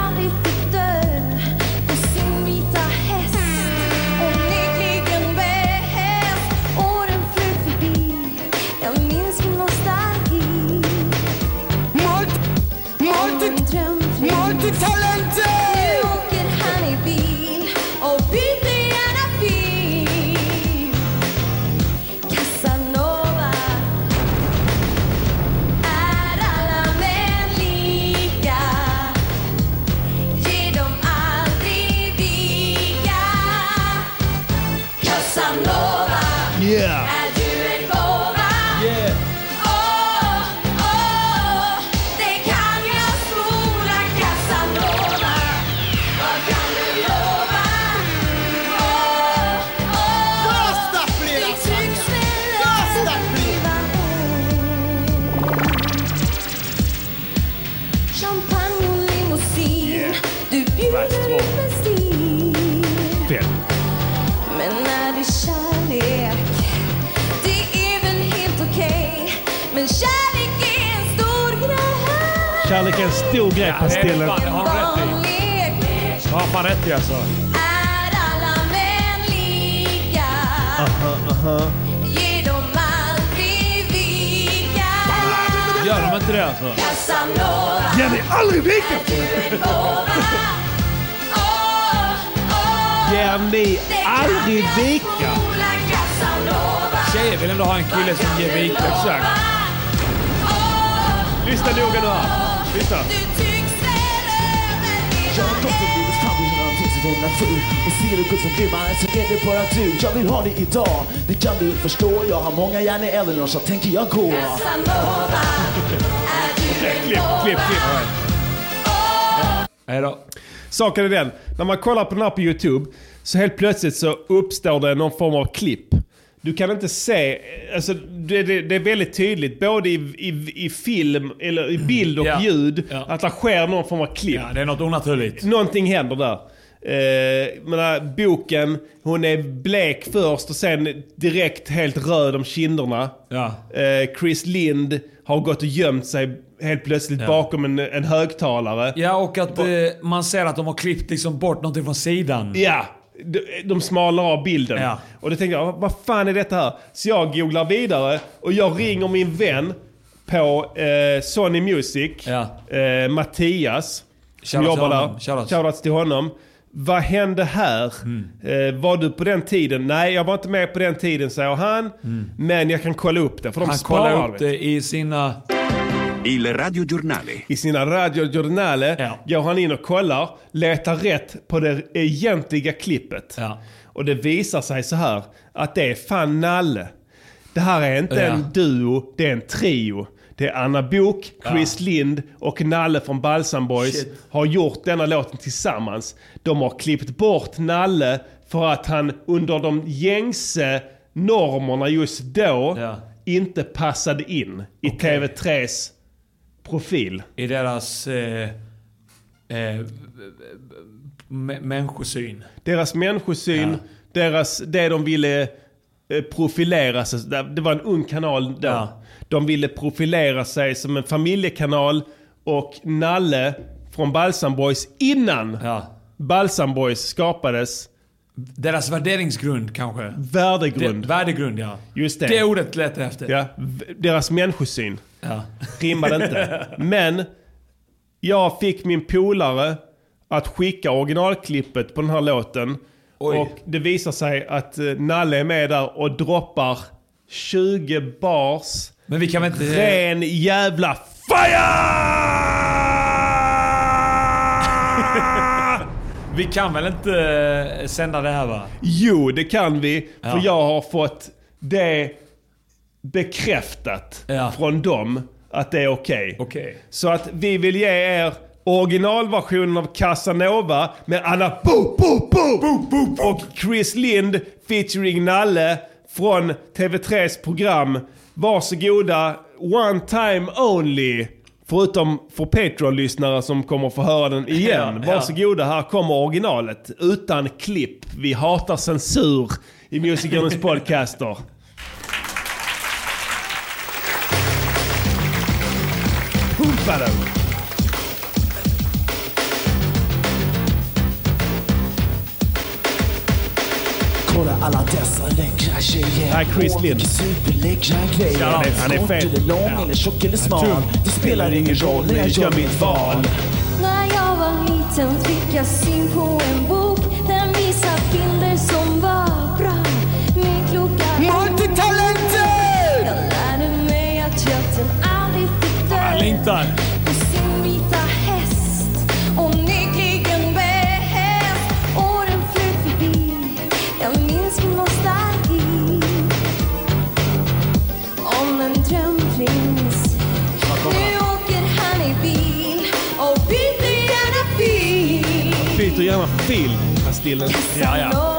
Kärlek är en stor grej, Ja, är Pastillen. fan, det har han rätt i. Det har han fan rätt i alltså. Är alla män lika? Aha, aha. Ge dem aldrig vika. Gör de inte det alltså? Casanova. Ge dig aldrig vika! Ger ni aldrig vika? Tjejer vill ändå ha en kille som ger vika. Exakt. Lyssna noga nu här. Lyssna. Jag har gått och ser du Gud som glimmar så är det bara du Jag vill ha det idag, det kan du förstå Jag har många järn i elden och så tänker jag gå Casanova. Klipp, klipp, klipp. Hej då. Saken är den, när man kollar på den här på YouTube så helt plötsligt så uppstår det någon form av klipp. Du kan inte se, alltså det, det, det är väldigt tydligt både i, i, i film, eller i bild och Ja. ljud, Ja. att det sker någon form av klipp. Ja, det är något onaturligt. Någonting händer där. Eh, menar, boken, hon är blek först och sen direkt helt röd om kinderna. Ja. Eh, Chris Lind har gått och gömt sig helt plötsligt Ja. bakom en, en högtalare. Ja, och att eh, man ser att de har klippt liksom bort någonting från sidan. Ja, de, de smalnar av bilden. Ja. Och då tänkte jag, vad fan är detta här? Så jag googlar vidare och jag ringer min vän på eh, Sony Music, eh, Mattias, som jobbar där. Shoutout. Shoutouts till honom. Vad hände här? Mm. Eh, var du på den tiden? Nej, jag var inte med på den tiden, säger han. Men jag kan kolla upp det, för de Mm. Han sparar kollar upp det i sina... Il radiogiornale. I sina radiogiornale går han in och kollar, letar rätt på det egentliga klippet. Och det visar sig så här att det är fan Nalle. Det här är inte Ja. en duo, det är en trio. Det är Anna Bok, Chris Lind och Nalle från Balsam Boys Shit. har gjort denna låten tillsammans. De har klippt bort Nalle för att han under de gängse normerna just då inte passade in i TV3s profil. I deras... Eh, eh, människosyn. Deras människosyn, deras, det de ville eh, profilera sig, det var en ung kanal då. Ja. De ville profilera sig som en familjekanal och Nalle från Balsam Boys innan Balsam Boys skapades. Deras värderingsgrund kanske? Värdegrund. Det, värdegrund ja. Just det. Det ordet jag efter. Ja, deras människosyn. Ja. Rimmade inte. Men jag fick min polare att skicka originalklippet på den här låten. Och det visar sig att eh, Nalle är med där och droppar 20 bars. Men vi kan väl inte... Ren jävla FIRE! Vi kan väl inte eh, sända det här va? Jo, det kan vi. För Ja. jag har fått det bekräftat från dem att det är okej. Okej. Så att vi vill ge er originalversionen av Casanova med Anna Bo, Bo, Bo, och Chris Lind featuring Nalle från TV3s program. Varsågoda, one time only. Förutom för Patreon-lyssnare som kommer få höra den igen. Ja, ja. Varsågoda, här kommer originalet. Utan klipp. Vi hatar censur i Music podcaster. Den! Kolla alla dessa läckra tjejer Här är Chris Lind. superläckra grejer Ja, han är- han är Kort fet. eller lång Ja. eller tjock eller smal. Det spelar ingen roll när jag gör mitt val När jag var liten fick jag syn på en bok Den visar bilder som var bra Med kloka Multitalented! Fil Byter gärna fil, Pastillen. Ja, ja.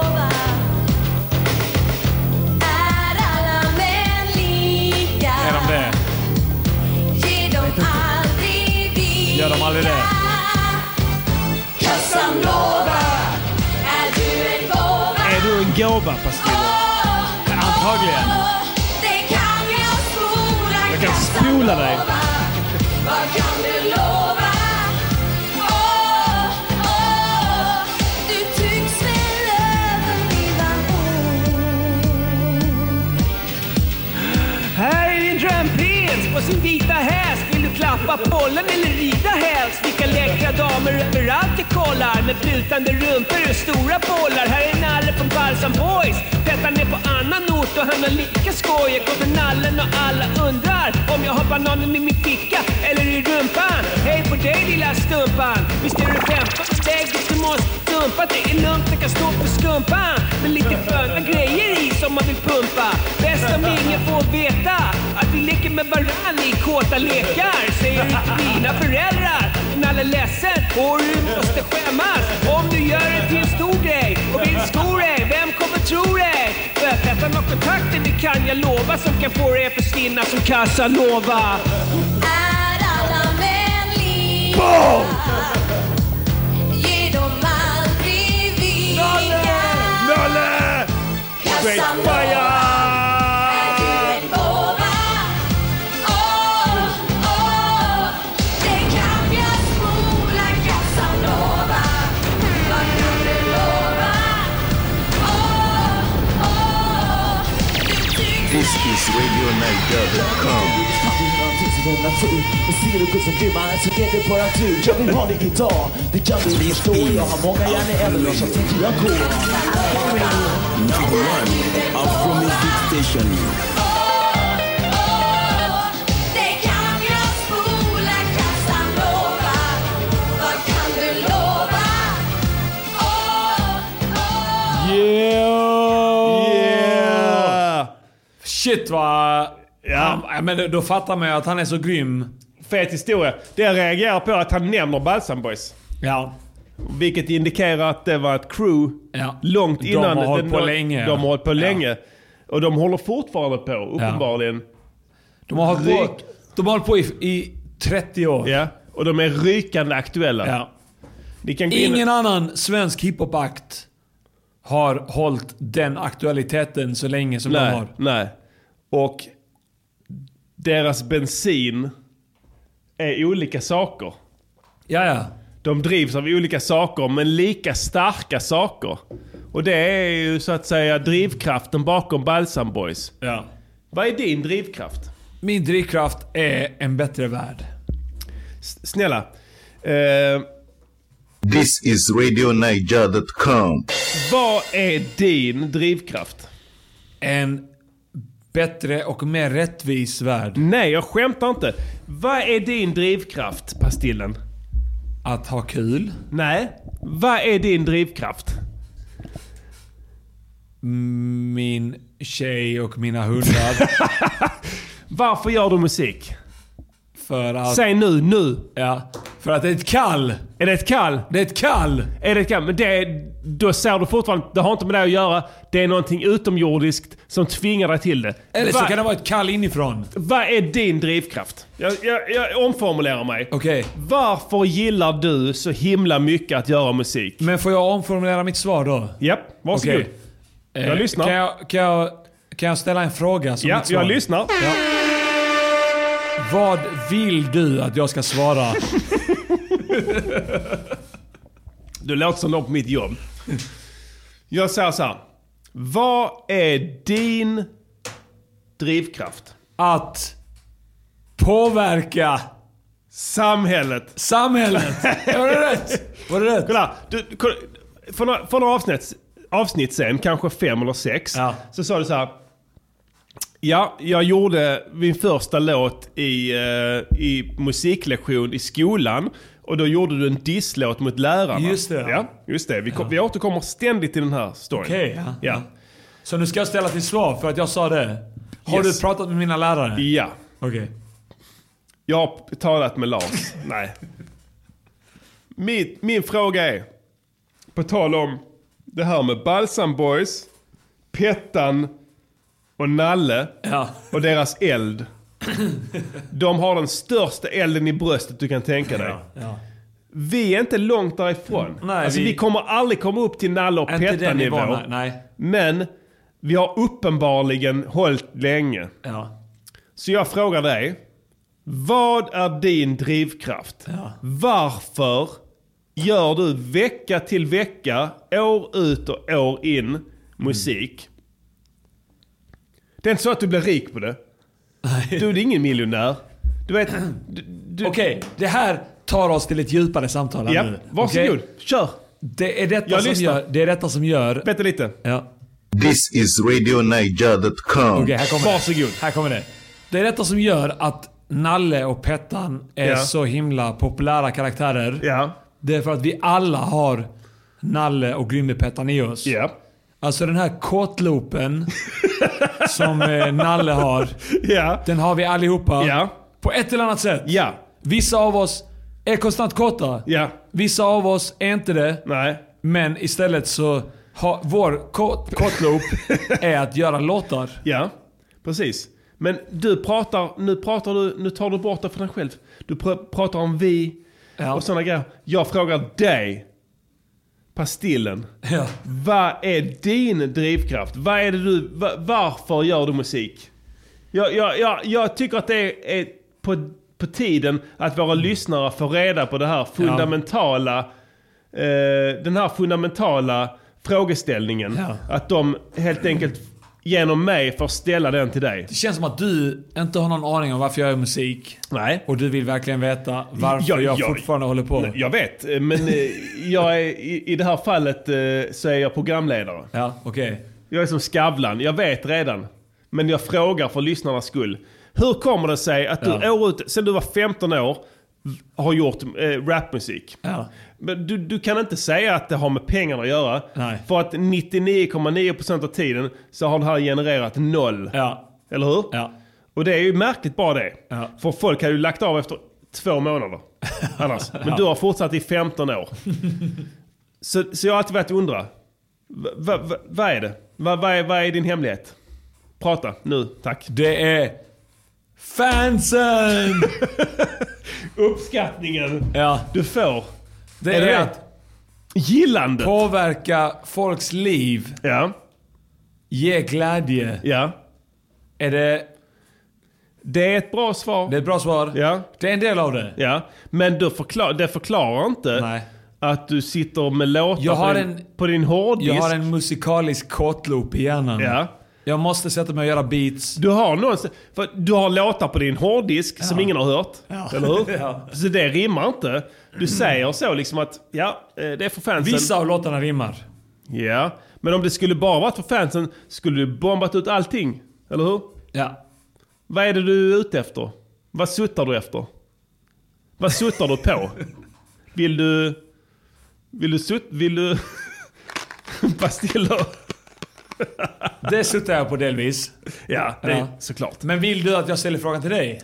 Gör de aldrig det? Casanova, är du en gåva? Är du en gåva, Pastillo? Oh, Antagligen. Det kan jag spola, Jag kan spola dig. Vad kan du lova? Oh, oh, du tycks väl överleva Här är din drömprince på sin vita häst. Klappa pollen eller rida helst? Vilka läckra damer överallt jag kollar. Med flutande rumpor och stora bollar. Här är Nalle från Balsam Boys. Petar ner på annan ort och han har lika skoj. Jag kommer nallen och alla undrar om jag har bananen i min ficka eller i rumpan. Hej på dig lilla stumpan. Visst är du 15 steg du måste dumpa. Det är lugnt, jag kan stå för skumpan. Med lite sköna grejer i som man vill pumpa. Bäst om ingen får veta att vi leker med varann i kåta lekar. Säger du till mina föräldrar. Nalle ledsen och du måste skämmas. Om du gör det till en stor grej och vill sko dig. Vem kommer tro dig? För att detta har kontakter, det kan jag lova. Som kan få dig att försvinna som Casanova. Är alla män lika? Boom! Ge dem aldrig vika. Nalle! Straight fire! Jag vill ha det idag, det kan du förstå Jag har många hjärnor så tänker jag gå Number one, Afro Music Station. Det Shit vad... Ja. Han, men då fattar man ju att han är så grym. Fet historia. Det jag reagerar på är att han nämner Balsam Boys. Ja. Vilket indikerar att det var ett crew Ja. långt De innan. har hållit det- på länge. De har hållit på länge. Och de håller fortfarande på, uppenbarligen. De har hållit på, de har hållit på i, i 30 år. Ja, och de är rykande aktuella. Ja. Gå in Ingen annan svensk hiphop-akt har hållit den aktualiteten så länge som de nej, har. nej. Och deras bensin är olika saker. Ja, ja. De drivs av olika saker, men lika starka saker. Och det är ju så att säga drivkraften bakom Balsam Boys. Ja. Vad är din drivkraft? Min drivkraft är en bättre värld. S- Snälla. Eh, This is RadioNiger.com. vad är din drivkraft? En bättre och mer rättvis värld. Nej, jag skämtar inte. Vad är din drivkraft, Pastillen? Att ha kul. Nej. Vad är din drivkraft? Min tjej och mina hundar. Varför gör du musik? För att... Säg nu, nu. Ja. För att det är ett kall. Är det ett kall? Det är ett kall. Är det ett kall? Men det, då ser du fortfarande, det har inte med det att göra. Det är någonting utomjordiskt som tvingar dig till det. Eller så Va- kan det vara ett kall inifrån. Vad är din drivkraft? Jag, jag, jag omformulerar mig. Okej. Varför gillar du så himla mycket att göra musik? Men får jag omformulera mitt svar då? Japp, varsågod. Eh, Jag lyssnar. Kan jag, kan, jag, kan jag ställa en fråga som Ja, mitt svar? jag lyssnar. Ja. Vad vill du att jag ska svara? Du låter som någon på mitt jobb. Jag säger så här. Vad är din drivkraft? Att påverka Samhället. samhället. Var det rätt? Var det rätt? Kolla, du, kolla för några, för några avsnitt, avsnitt sen, kanske fem eller sex, så sa du så här. Ja, jag gjorde min första låt i, eh, i musiklektion i skolan. Och då gjorde du en disslåt mot lärarna. Just det. Ja, just det. Vi, kom, vi återkommer ständigt till den här storyn. Okej, ja. ja. Så nu ska jag ställa till svar för att jag sa det. Har Yes. du pratat med mina lärare? Ja. Okej. Jag har talat med Lars. Nej. Min, min fråga är, på tal om det här med Balsam Boys, Pettan och Nalle och deras eld. De har den största elden i bröstet du kan tänka dig. Ja. Vi är inte långt därifrån. Nej, alltså, vi... vi- kommer aldrig komma upp till Nalle och nej. Men vi har uppenbarligen hållit länge. Ja. Så jag frågar dig. Vad är din drivkraft? Varför gör du vecka till vecka, år ut och år in musik? Det är inte så att du blir rik på det. Du är ingen miljonär. Du vet... Du, du, Okej, det här tar oss till ett djupare samtal här Ja, nu. varsågod. Okej? Kör. Det är, detta Jag som lyssnar. gör, det är detta som gör... Vänta lite. Ja. This is RadioNiger.com. Okej, här kommer Varsågod. det. Här kommer det. Det är detta som gör att Nalle och Pettan är Ja. så himla populära karaktärer. Ja. Det är för att vi alla har Nalle och Grimmy-Pettan i oss. Ja. Alltså den här kåtloopen som eh, Nalle har. Ja. Den har vi allihopa. Ja. På ett eller annat sätt. Ja. Vissa av oss är konstant kåta. Ja. Vissa av oss är inte det. Nej. Men istället så har vår kåt- kåtloop är att göra låtar. Ja, precis. Men du pratar, nu pratar du, nu tar du bort det för dig själv. Du pr- pratar om vi och sådana grejer. Jag frågar dig, Pastillen. Ja. Vad är din drivkraft? Vad är det du, va, varför gör du musik? Jag, jag, jag, jag tycker att det är på, på tiden att våra lyssnare får reda på det här fundamentala, eh, den här fundamentala frågeställningen. Ja. Att de helt enkelt genom mig får ställa den till dig. Det känns som att du inte har någon aning om varför jag gör musik. Nej. Och du vill verkligen veta varför Ja, jag ja, fortfarande håller på. Jag vet, men eh, jag är, i, i det här fallet eh, så är jag programledare. Ja, okej. Jag är som Skavlan, jag vet redan. Men jag frågar för lyssnarnas skull. Hur kommer det sig att du Ja. år ut, sen du var 15 år har gjort eh, rapmusik? Ja. Men du, du kan inte säga att det har med pengarna att göra. Nej. För att 99,9% av tiden så har det här genererat noll. Ja. Eller hur? Ja. Och det är ju märkligt bara det. Ja. För folk har ju lagt av efter två månader. Annars. Men du har fortsatt i 15 år. så, så jag har alltid varit undra. Va, va, va, vad är det? Va, vad, är, vad är din hemlighet? Prata nu, tack. Det är fansen! Uppskattningen Ja. du får. Det Är är, det att Gillandet. påverka folks liv, Ja. ge glädje. Ja. Är det... Det är ett bra svar. Det är ett bra svar. Ja. Det är en del av det. Ja. Men du förklar, det förklarar inte Nej. att du sitter med låtar på, din, en- på din hårddisk. Jag har en musikalisk kåtloop i hjärnan. Ja. Jag måste sätta mig och göra beats. Du har, någon, för du har låtar på din hårddisk som ingen har hört. Ja. Eller hur? Ja. Så det rimmar inte. Du säger så liksom att ja, eh, det är för fansen. Vissa av låtarna rimmar. Ja, men om det skulle bara varit för fansen skulle du bombat ut allting. Eller hur? Ja. Vad är det du är ute efter? Vad suttar du efter? Vad suttar du på? Vill du... Vill du sutt... Vill du... Pastiller? Det suttar jag på delvis. Ja, det är Ja. såklart. Men vill du att jag ställer frågan till dig?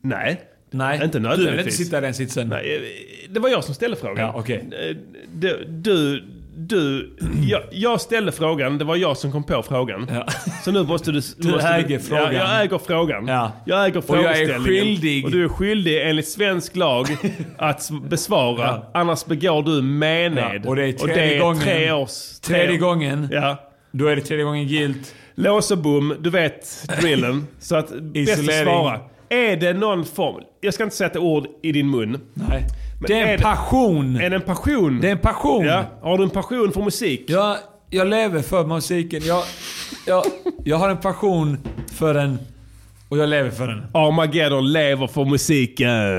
Nej. Nej. Inte Du vill inte nödvändigtvis. sitta i den sitsen? Nej, eh, det var jag som ställde frågan. Ja, okej. Eh, Du, du, du jag, jag ställde frågan, det var jag som kom på frågan. Ja. Så nu måste du... Du måste äger frågan. Ja, jag äger frågan. Ja. Jag äger Och jag är frågeställningen. skyldig. Och du är skyldig enligt svensk lag att besvara. Annars begår du mened. Och det är tredje är gången. tre års... tre- Tredje gången. Ja. Då är det tredje gången gilt. Lås och bom, du vet drillen. Så att bäst att svara. Är det någon form... Jag ska inte sätta ord i din mun. Nej. Det är en är det- passion. Är det en passion? Det är en passion. Ja. Har du en passion för musik? Jag, jag lever för musiken. Jag, jag, jag har en passion för den och jag lever för den. Armageddon lever för musiken.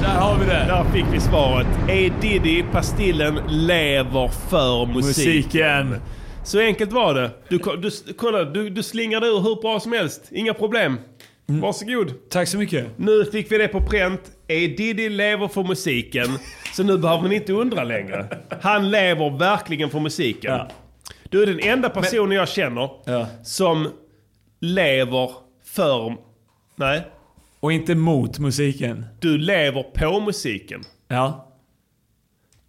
Där har vi det. Där fick vi svaret. E. Diddy, Pastillen, lever för musiken. Musiken. Så enkelt var det. Du, du, kolla, du, du slingade ur hur bra som helst. Inga problem. Varsågod. Tack så mycket. Nu fick vi det på pränt. E. Diddy lever för musiken. Så nu behöver man inte undra längre. Han lever verkligen för musiken. Ja. Du är den enda personen jag känner Ja. som lever för... Nej. Och inte mot musiken. Du lever på musiken. Ja.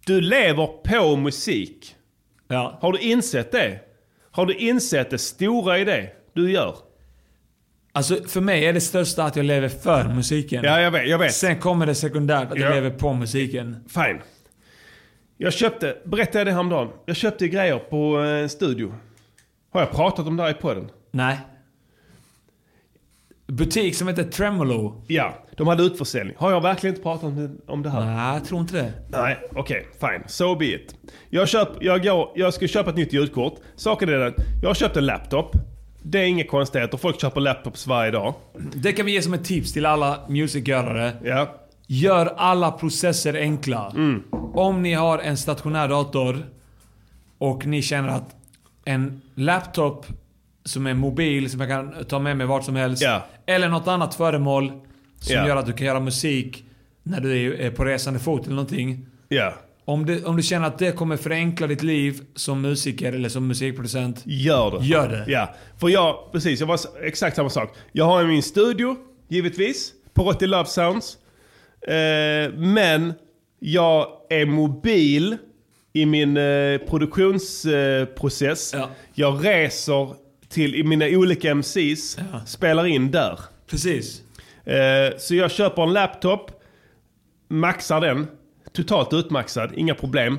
Du lever på musik. Ja. Har du insett det? Har du insett det stora i det du gör? Alltså för mig är det största att jag lever för musiken. Ja, jag vet. Jag vet. Sen kommer det sekundärt att jag Ja. lever på musiken. Fine. Jag köpte, berättade jag det häromdagen? Jag köpte grejer på en studio. Har jag pratat om det här i podden? Nej. Butik som heter Tremolo. Ja, de hade utförsäljning. Har jag verkligen inte pratat om det, här? Nej, jag tror inte det. Nej, okej, fine. So be it. Jag, köp, jag, går, jag ska köpa ett nytt ljudkort. Saken är den, jag har köpt en laptop. Det är inga konstigheter. Folk köper laptops varje dag. Det kan vi ge som ett tips till alla musikgörare. Ja. Gör alla processer enkla. Mm. Om ni har en stationär dator och ni känner att en laptop som är mobil, som jag kan ta med mig vart som helst. Eller något annat föremål som Ja. gör att du kan göra musik när du är på resande fot eller någonting. Ja. Om du, om du känner att det kommer förenkla ditt liv som musiker eller som musikproducent. Gör det. Gör det. Ja, för jag, precis, jag var exakt samma sak. Jag har min studio, givetvis, på Rotti Love Sounds. Eh, men jag är mobil i min eh, produktionsprocess. Jag reser till i mina olika MCs, spelar in där. Precis. Eh, så jag köper en laptop, maxar den, totalt utmaxad, inga problem.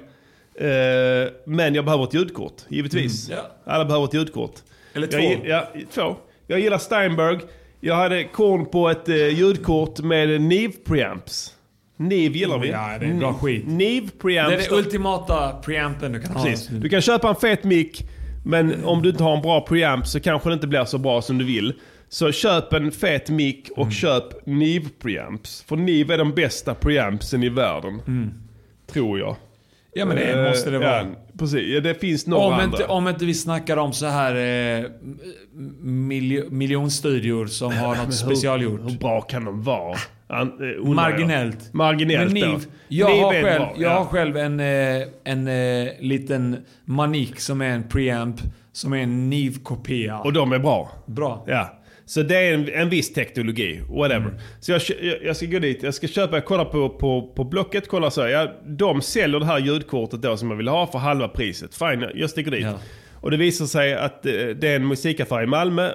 Eh, men jag behöver ett ljudkort, givetvis. Mm, Alla behöver ett ljudkort. Eller Jag två. gi- ja, två. Jag gillar Steinberg. Jag hade korn på ett eh, ljudkort med Neve preamps. Neve gillar vi. Ja, det är bra skit. Neve Det preamps. är det ultimata preampen du kan ha. Precis. Du kan köpa en fet mick, men om du inte har en bra preamp så kanske det inte blir så bra som du vill. Så köp en fet mick och Mm. köp Neve preamps. För Neve är de bästa preampsen i världen. Tror jag. Mm. Ja, men det Eh, måste det vara. Ja, precis. Ja, det finns några Om andra. inte, om inte vi snackar om så här eh, miljo, miljonstudior som har Men hur- något specialgjort. Hur bra kan de vara? An, eh, Marginellt. Jag. Marginellt Men. Niv, jag, har själv, bra, jag ja. har själv en, eh, en eh, liten manik som är en preamp. Som är en Niv-kopia. Och de är bra. Bra. Ja. Så det är en, en viss teknologi, whatever. Mm. Så jag, jag, jag ska gå dit, jag ska köpa, jag kollar på, på, på Blocket, kollar så. Ja, de säljer det här ljudkortet då som jag vill ha för halva priset. Fine, jag- sticker dit. Och det visar sig att eh, det är en musikaffär i Malmö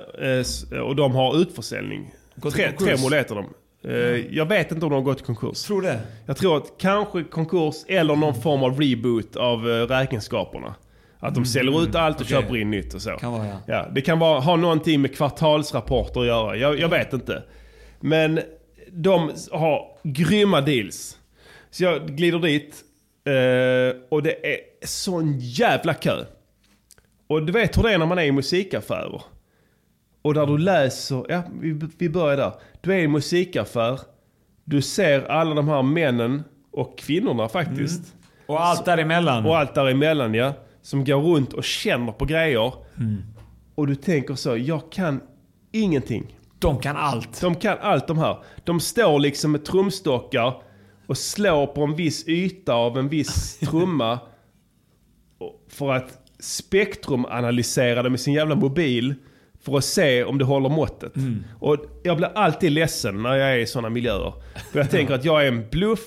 och de har utförsäljning. Tre, tre mål heter de. Eh, Jag vet inte om de har gått i konkurs. Tror det. Jag tror att kanske konkurs eller någon form av reboot av eh, räkenskaperna. Att de Mm, säljer ut allt och okej. köper in nytt och så. Kan vara, ja. Ja, det kan vara, ha någonting med kvartalsrapporter att göra. Jag, jag vet inte. Men de har grymma deals. Så jag glider dit eh, och det är sån jävla kö. Och du vet hur det är när man är i musikaffärer. Och där du läser, ja vi, vi börjar där. Du är i en musikaffär, du ser alla de här männen och kvinnorna faktiskt. Mm. Och allt däremellan. Och allt däremellan ja. Som går runt och känner på grejer. Mm. Och du tänker så, jag kan ingenting. De kan allt. De kan allt de här. De står liksom med trumstockar och slår på en viss yta av en viss trumma. För att spektrumanalysera det med sin jävla mobil. För att se om det håller måttet. Mm. Och jag blir alltid ledsen när jag är i sådana miljöer. För jag tänker att jag är en bluff.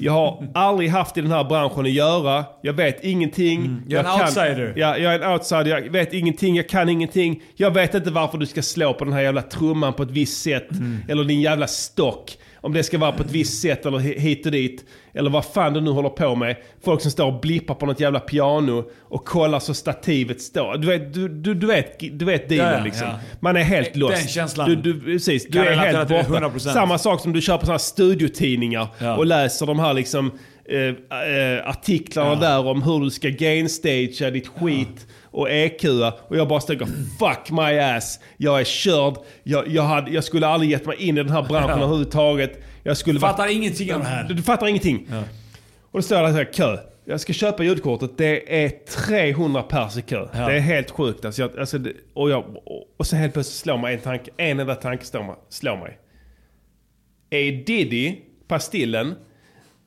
Jag har aldrig haft i den här branschen att göra. Jag vet ingenting. Mm. Jag är en kan- outsider. Ja, jag är en outsider. Jag vet ingenting. Jag kan ingenting. Jag vet inte varför du ska slå på den här jävla trumman på ett visst sätt. Mm. Eller din jävla stock. Om det ska vara på ett visst sätt eller hi- hit och dit. Eller vad fan du nu håller på med. Folk som står och blippar på något jävla piano och kollar så stativet står. Du vet, du, du, du vet, du vet dealen Ja, ja, liksom. ja. Man är helt Den lost. känslan Du, du, precis, du är helt borta. 100%. Samma sak som du köper sådana här studiotidningar och läser de här liksom eh, eh, artiklarna där om hur du ska gainstagea ditt skit och EQa. Och jag bara tänker fuck my ass. Jag är körd. Jag, jag, hade, jag skulle aldrig gett mig in i den här branschen Ja. överhuvudtaget. Jag skulle Fattar varit- ingenting av det här. Du, du fattar ingenting. Och då står jag där kö. Jag ska köpa ljudkortet. Det är 300 pers i kö. Ja. Det är helt sjukt. Alltså, jag, alltså, det- och, jag, och, och så helt plötsligt slår mig en tanke. En enda tanke slår mig. Slår mig. Är Diddy, Pastillen,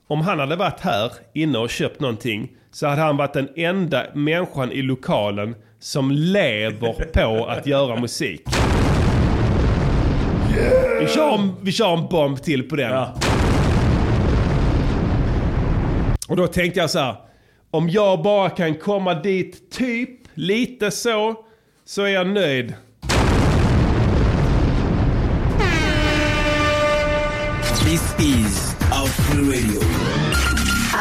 om han hade varit här inne och köpt någonting så hade han varit den enda människan i lokalen som lever på att göra musik. Vi kör, en, vi kör en bomb till på den. Och då tänkte jag så här. Om jag bara kan komma dit typ lite så, så är jag nöjd. This is Afro Radio.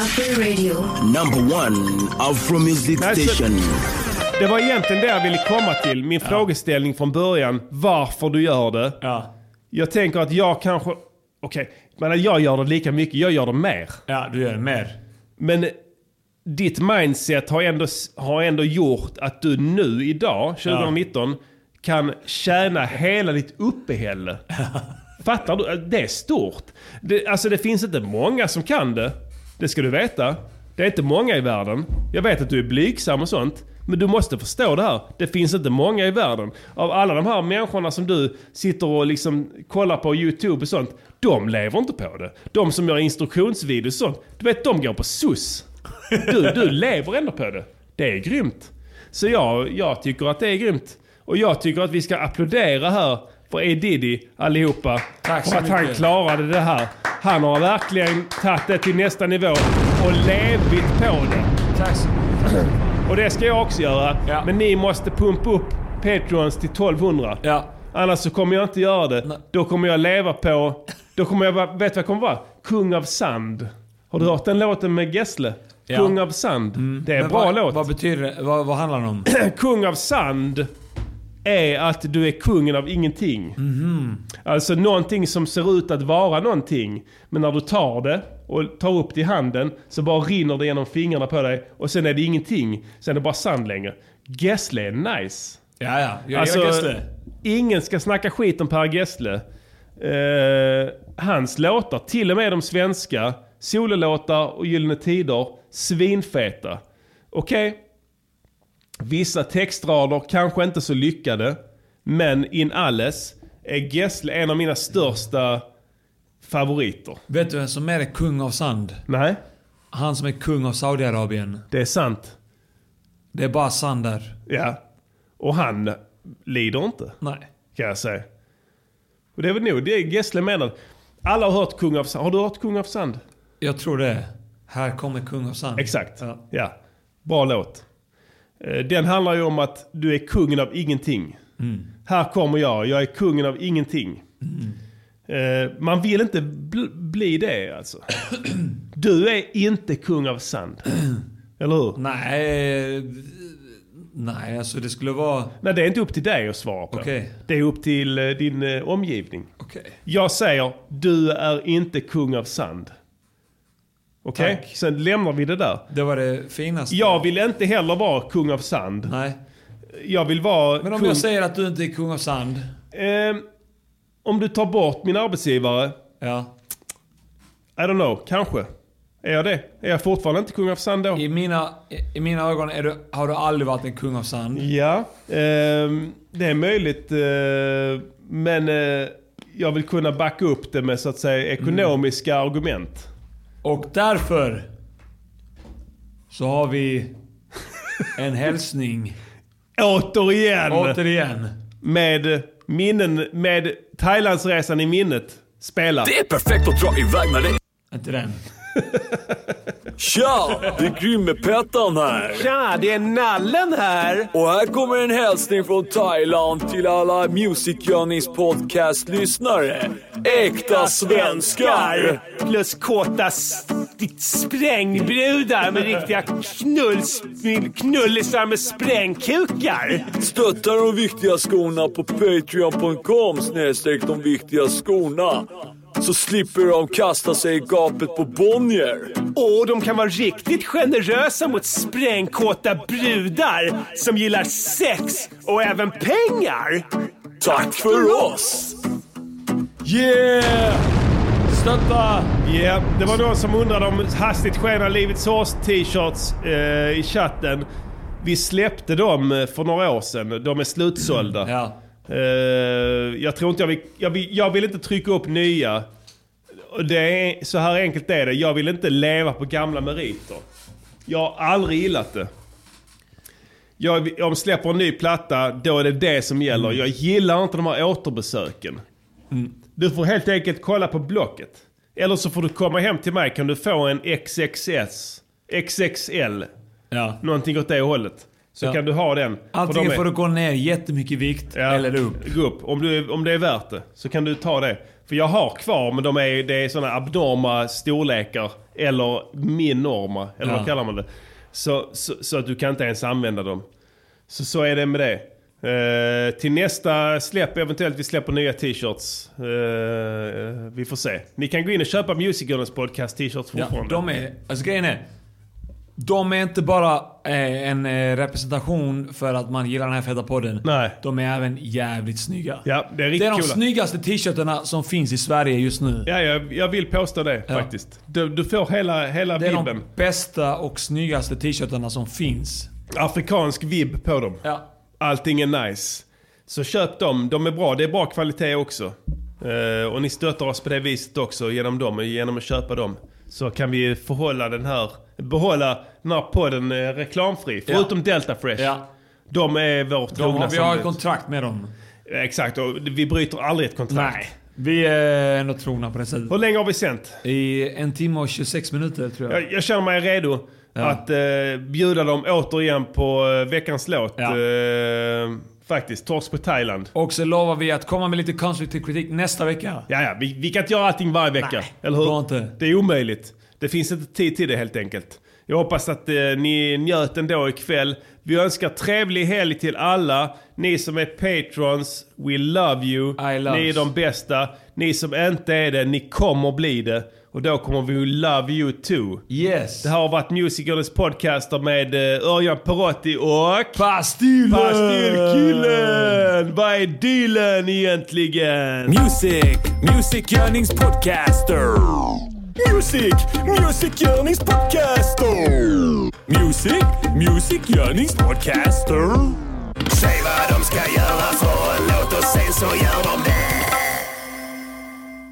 Afro Radio. Number one Afro Music Station. Det var egentligen det jag ville komma till. Min frågeställning från början. Varför du gör det. Jag tänker att jag kanske... Okej, men jag gör det lika mycket. Jag gör det mer. Ja, du gör det mer. Men ditt mindset har ändå, har ändå gjort att du nu idag, 2019, kan tjäna hela ditt uppehälle. Fattar du? Det är stort. Det, alltså det finns inte många som kan det. Det ska du veta. Det är inte många i världen. Jag vet att du är blygsam och sånt. Men du måste förstå det här. Det finns inte många i världen. Av alla de här människorna som du sitter och liksom kollar på YouTube och sånt. De lever inte på det. De som gör instruktionsvideos och sånt. Du vet, de går på SUS. Du, du lever ändå på det. Det är grymt. Så jag, jag tycker att det är grymt. Och jag tycker att vi ska applådera här för E. Diddy allihopa. Tack så för att han mycket. klarade det här. Han har verkligen tagit det till nästa nivå och levit på det. Tack så Och det ska jag också göra. Men ni måste pumpa upp Patreons till 1200. Ja. Annars så kommer jag inte göra det. Då kommer jag leva på... Då kommer jag vara... Vet du vad jag kommer vara? Kung av sand. Har du hört den låten med Gessle? Ja. Kung av sand. Det är en bra vad, låt. Vad betyder det? Vad, vad handlar det om? kung av sand är att du är kungen av ingenting. Alltså någonting som ser ut att vara någonting. Men när du tar det och tar upp det i handen så bara rinner det genom fingrarna på dig och sen är det ingenting. Sen är det bara sand längre. Gessle är nice. Ja, ja. Jag Alltså, Gessle. ingen ska snacka skit om Per Gessle. Eh, hans låtar, till och med de svenska, sololåtar och Gyllene Tider, svinfeta. Okej, vissa textrader kanske inte så lyckade, men in alles är Gessle en av mina största favoriter. Vet du vem som är kung av sand? Nej. Han som är kung av Saudiarabien. Det är sant. Det är bara sand där. Ja. Och han lider inte. Nej. Kan jag säga. Och det är väl nog det Gessle menar. Alla har hört Kung av Sand. Har du hört Kung av Sand? Jag tror det. Här kommer kung av sand. Exakt. Ja. Ja. Bra låt. Eh, Den handlar ju om att du är kungen av ingenting. Mm. Här kommer jag, jag är kungen av ingenting. Eh, Man vill inte bl- bli det alltså. Du är inte kung av sand. Eller hur? Nej, nej alltså det skulle vara... Nej, det är inte upp till dig att svara på. Okej. Det är upp till eh, din omgivning. Okej. Jag säger, du är inte kung av sand. Okej? Tack. Sen lämnar vi det där. Det var det finaste. Jag vill inte heller vara kung av sand. Nej. Jag vill vara Men om kung... jag säger att du inte är kung av sand? Ehm, om du tar bort min arbetsgivare. Ja. I don't know, kanske. Är jag det? Är jag fortfarande inte kung av sand då? I mina, i mina ögon du, har du aldrig varit en kung av sand. Ja, ehm, det är möjligt. eh, men eh, jag vill kunna backa upp det med så att säga ekonomiska argument. Och därför så har vi en hälsning. Återigen! Återigen. Med minnen, med Thailandsresan i minnet. Spela. Det är perfekt att dra iväg med det. Inte den. Tja! Det är Grymme-Pettan här. Tja, det är Nallen här. Och här kommer en hälsning från Thailand till alla Music Journeys podcast-lyssnare. Äkta svenskar! Plus kåta sprängbrudar med riktiga knulls, knullisar med sprängkukar. Stötta de viktiga skorna på patreon.com snedstreck de viktiga skorna. Så slipper de kasta sig i gapet på Bonnier. Och de kan vara riktigt generösa mot sprängkåta brudar som gillar sex och även pengar. Tack för oss! Yeah! Stötta! Ja, det var någon som undrade om hastigt skena Livets Hårs t-shirts eh, i chatten. Vi släppte dem eh, för några år sedan. De är slutsålda. Ja. Eh, jag tror inte jag vill, jag vill... Jag vill inte trycka upp nya. Det är, så här enkelt är det. Jag vill inte leva på gamla meriter. Jag har aldrig gillat det. Jag, om släpper en ny platta, då är det det som gäller. Jag gillar inte de här återbesöken. Du får helt enkelt kolla på Blocket. Eller så får du komma hem till mig kan du få en XXS, XXL. Ja. Någonting åt det hållet. Så Ja. kan du ha den. Antingen de får du gå ner jättemycket vikt eller upp. Gå upp. Om, du, om det är värt det så kan du ta det. För jag har kvar men de är, det är sådana abnorma storlekar. Eller minorma, eller Ja. vad kallar man det? Så, så, så att du kan inte ens använda dem. Så så är det med det. Eh, till nästa släpp, eventuellt vi släpper nya t-shirts. Eh, vi får se. Ni kan gå in och köpa Music Gunners podcast t-shirts Ja, fortfarande. de är... Alltså grejen är... De är inte bara eh, en eh, representation för att man gillar den här feta podden. Nej. De är även jävligt snygga. Ja, det är Det riktigt är de coola. snyggaste t-shirtarna som finns i Sverige just nu. Ja, jag, jag vill påstå det faktiskt. Du, du får hela, hela Det är vibben. de bästa och snyggaste t-shirtarna som finns. Afrikansk vibb på dem. Ja. Allting är nice. Så köp dem, de är bra. Det är bra kvalitet också. Eh, och ni stöttar oss på det viset också genom dem, genom att köpa dem. Så kan vi förhålla den här, behålla den här podden eh, reklamfri. Ja. Förutom Delta Fresh. Ja. De är vårt De trogna vi har ett samarbete. kontrakt med dem. Exakt, och vi bryter aldrig ett kontrakt. Nej. Vi är ändå trogna på det sättet. Hur länge har vi sänt? I en timme och 26 minuter tror jag. Jag, jag känner mig redo Ja. att eh, bjuda dem återigen på eh, veckans låt. Ja. Eh, faktiskt, Torsk på Thailand. Och så lovar vi att komma med lite konstruktiv kritik nästa vecka. Ja, ja, vi, vi kan inte göra allting varje vecka. Nej, eller hur? går inte. Det är omöjligt. Det finns inte tid till det helt enkelt. Jag hoppas att eh, ni njöt ändå ikväll. Vi önskar trevlig helg till alla. Ni som är patrons, we love you. love Ni är de bästa. Ni som inte är det, ni kommer bli det. Och då kommer vi love you too. Yes. Det här har varit Musikernas podcaster med eh, Örjan Perotti och... Pastillen! Pastillen! Vad är dealen egentligen? Music, musikgörningspodcaster. Music, musikgörningspodcaster. Music, musikgörningspodcaster. Säg vad de ska göra för en låt och sen så gör de det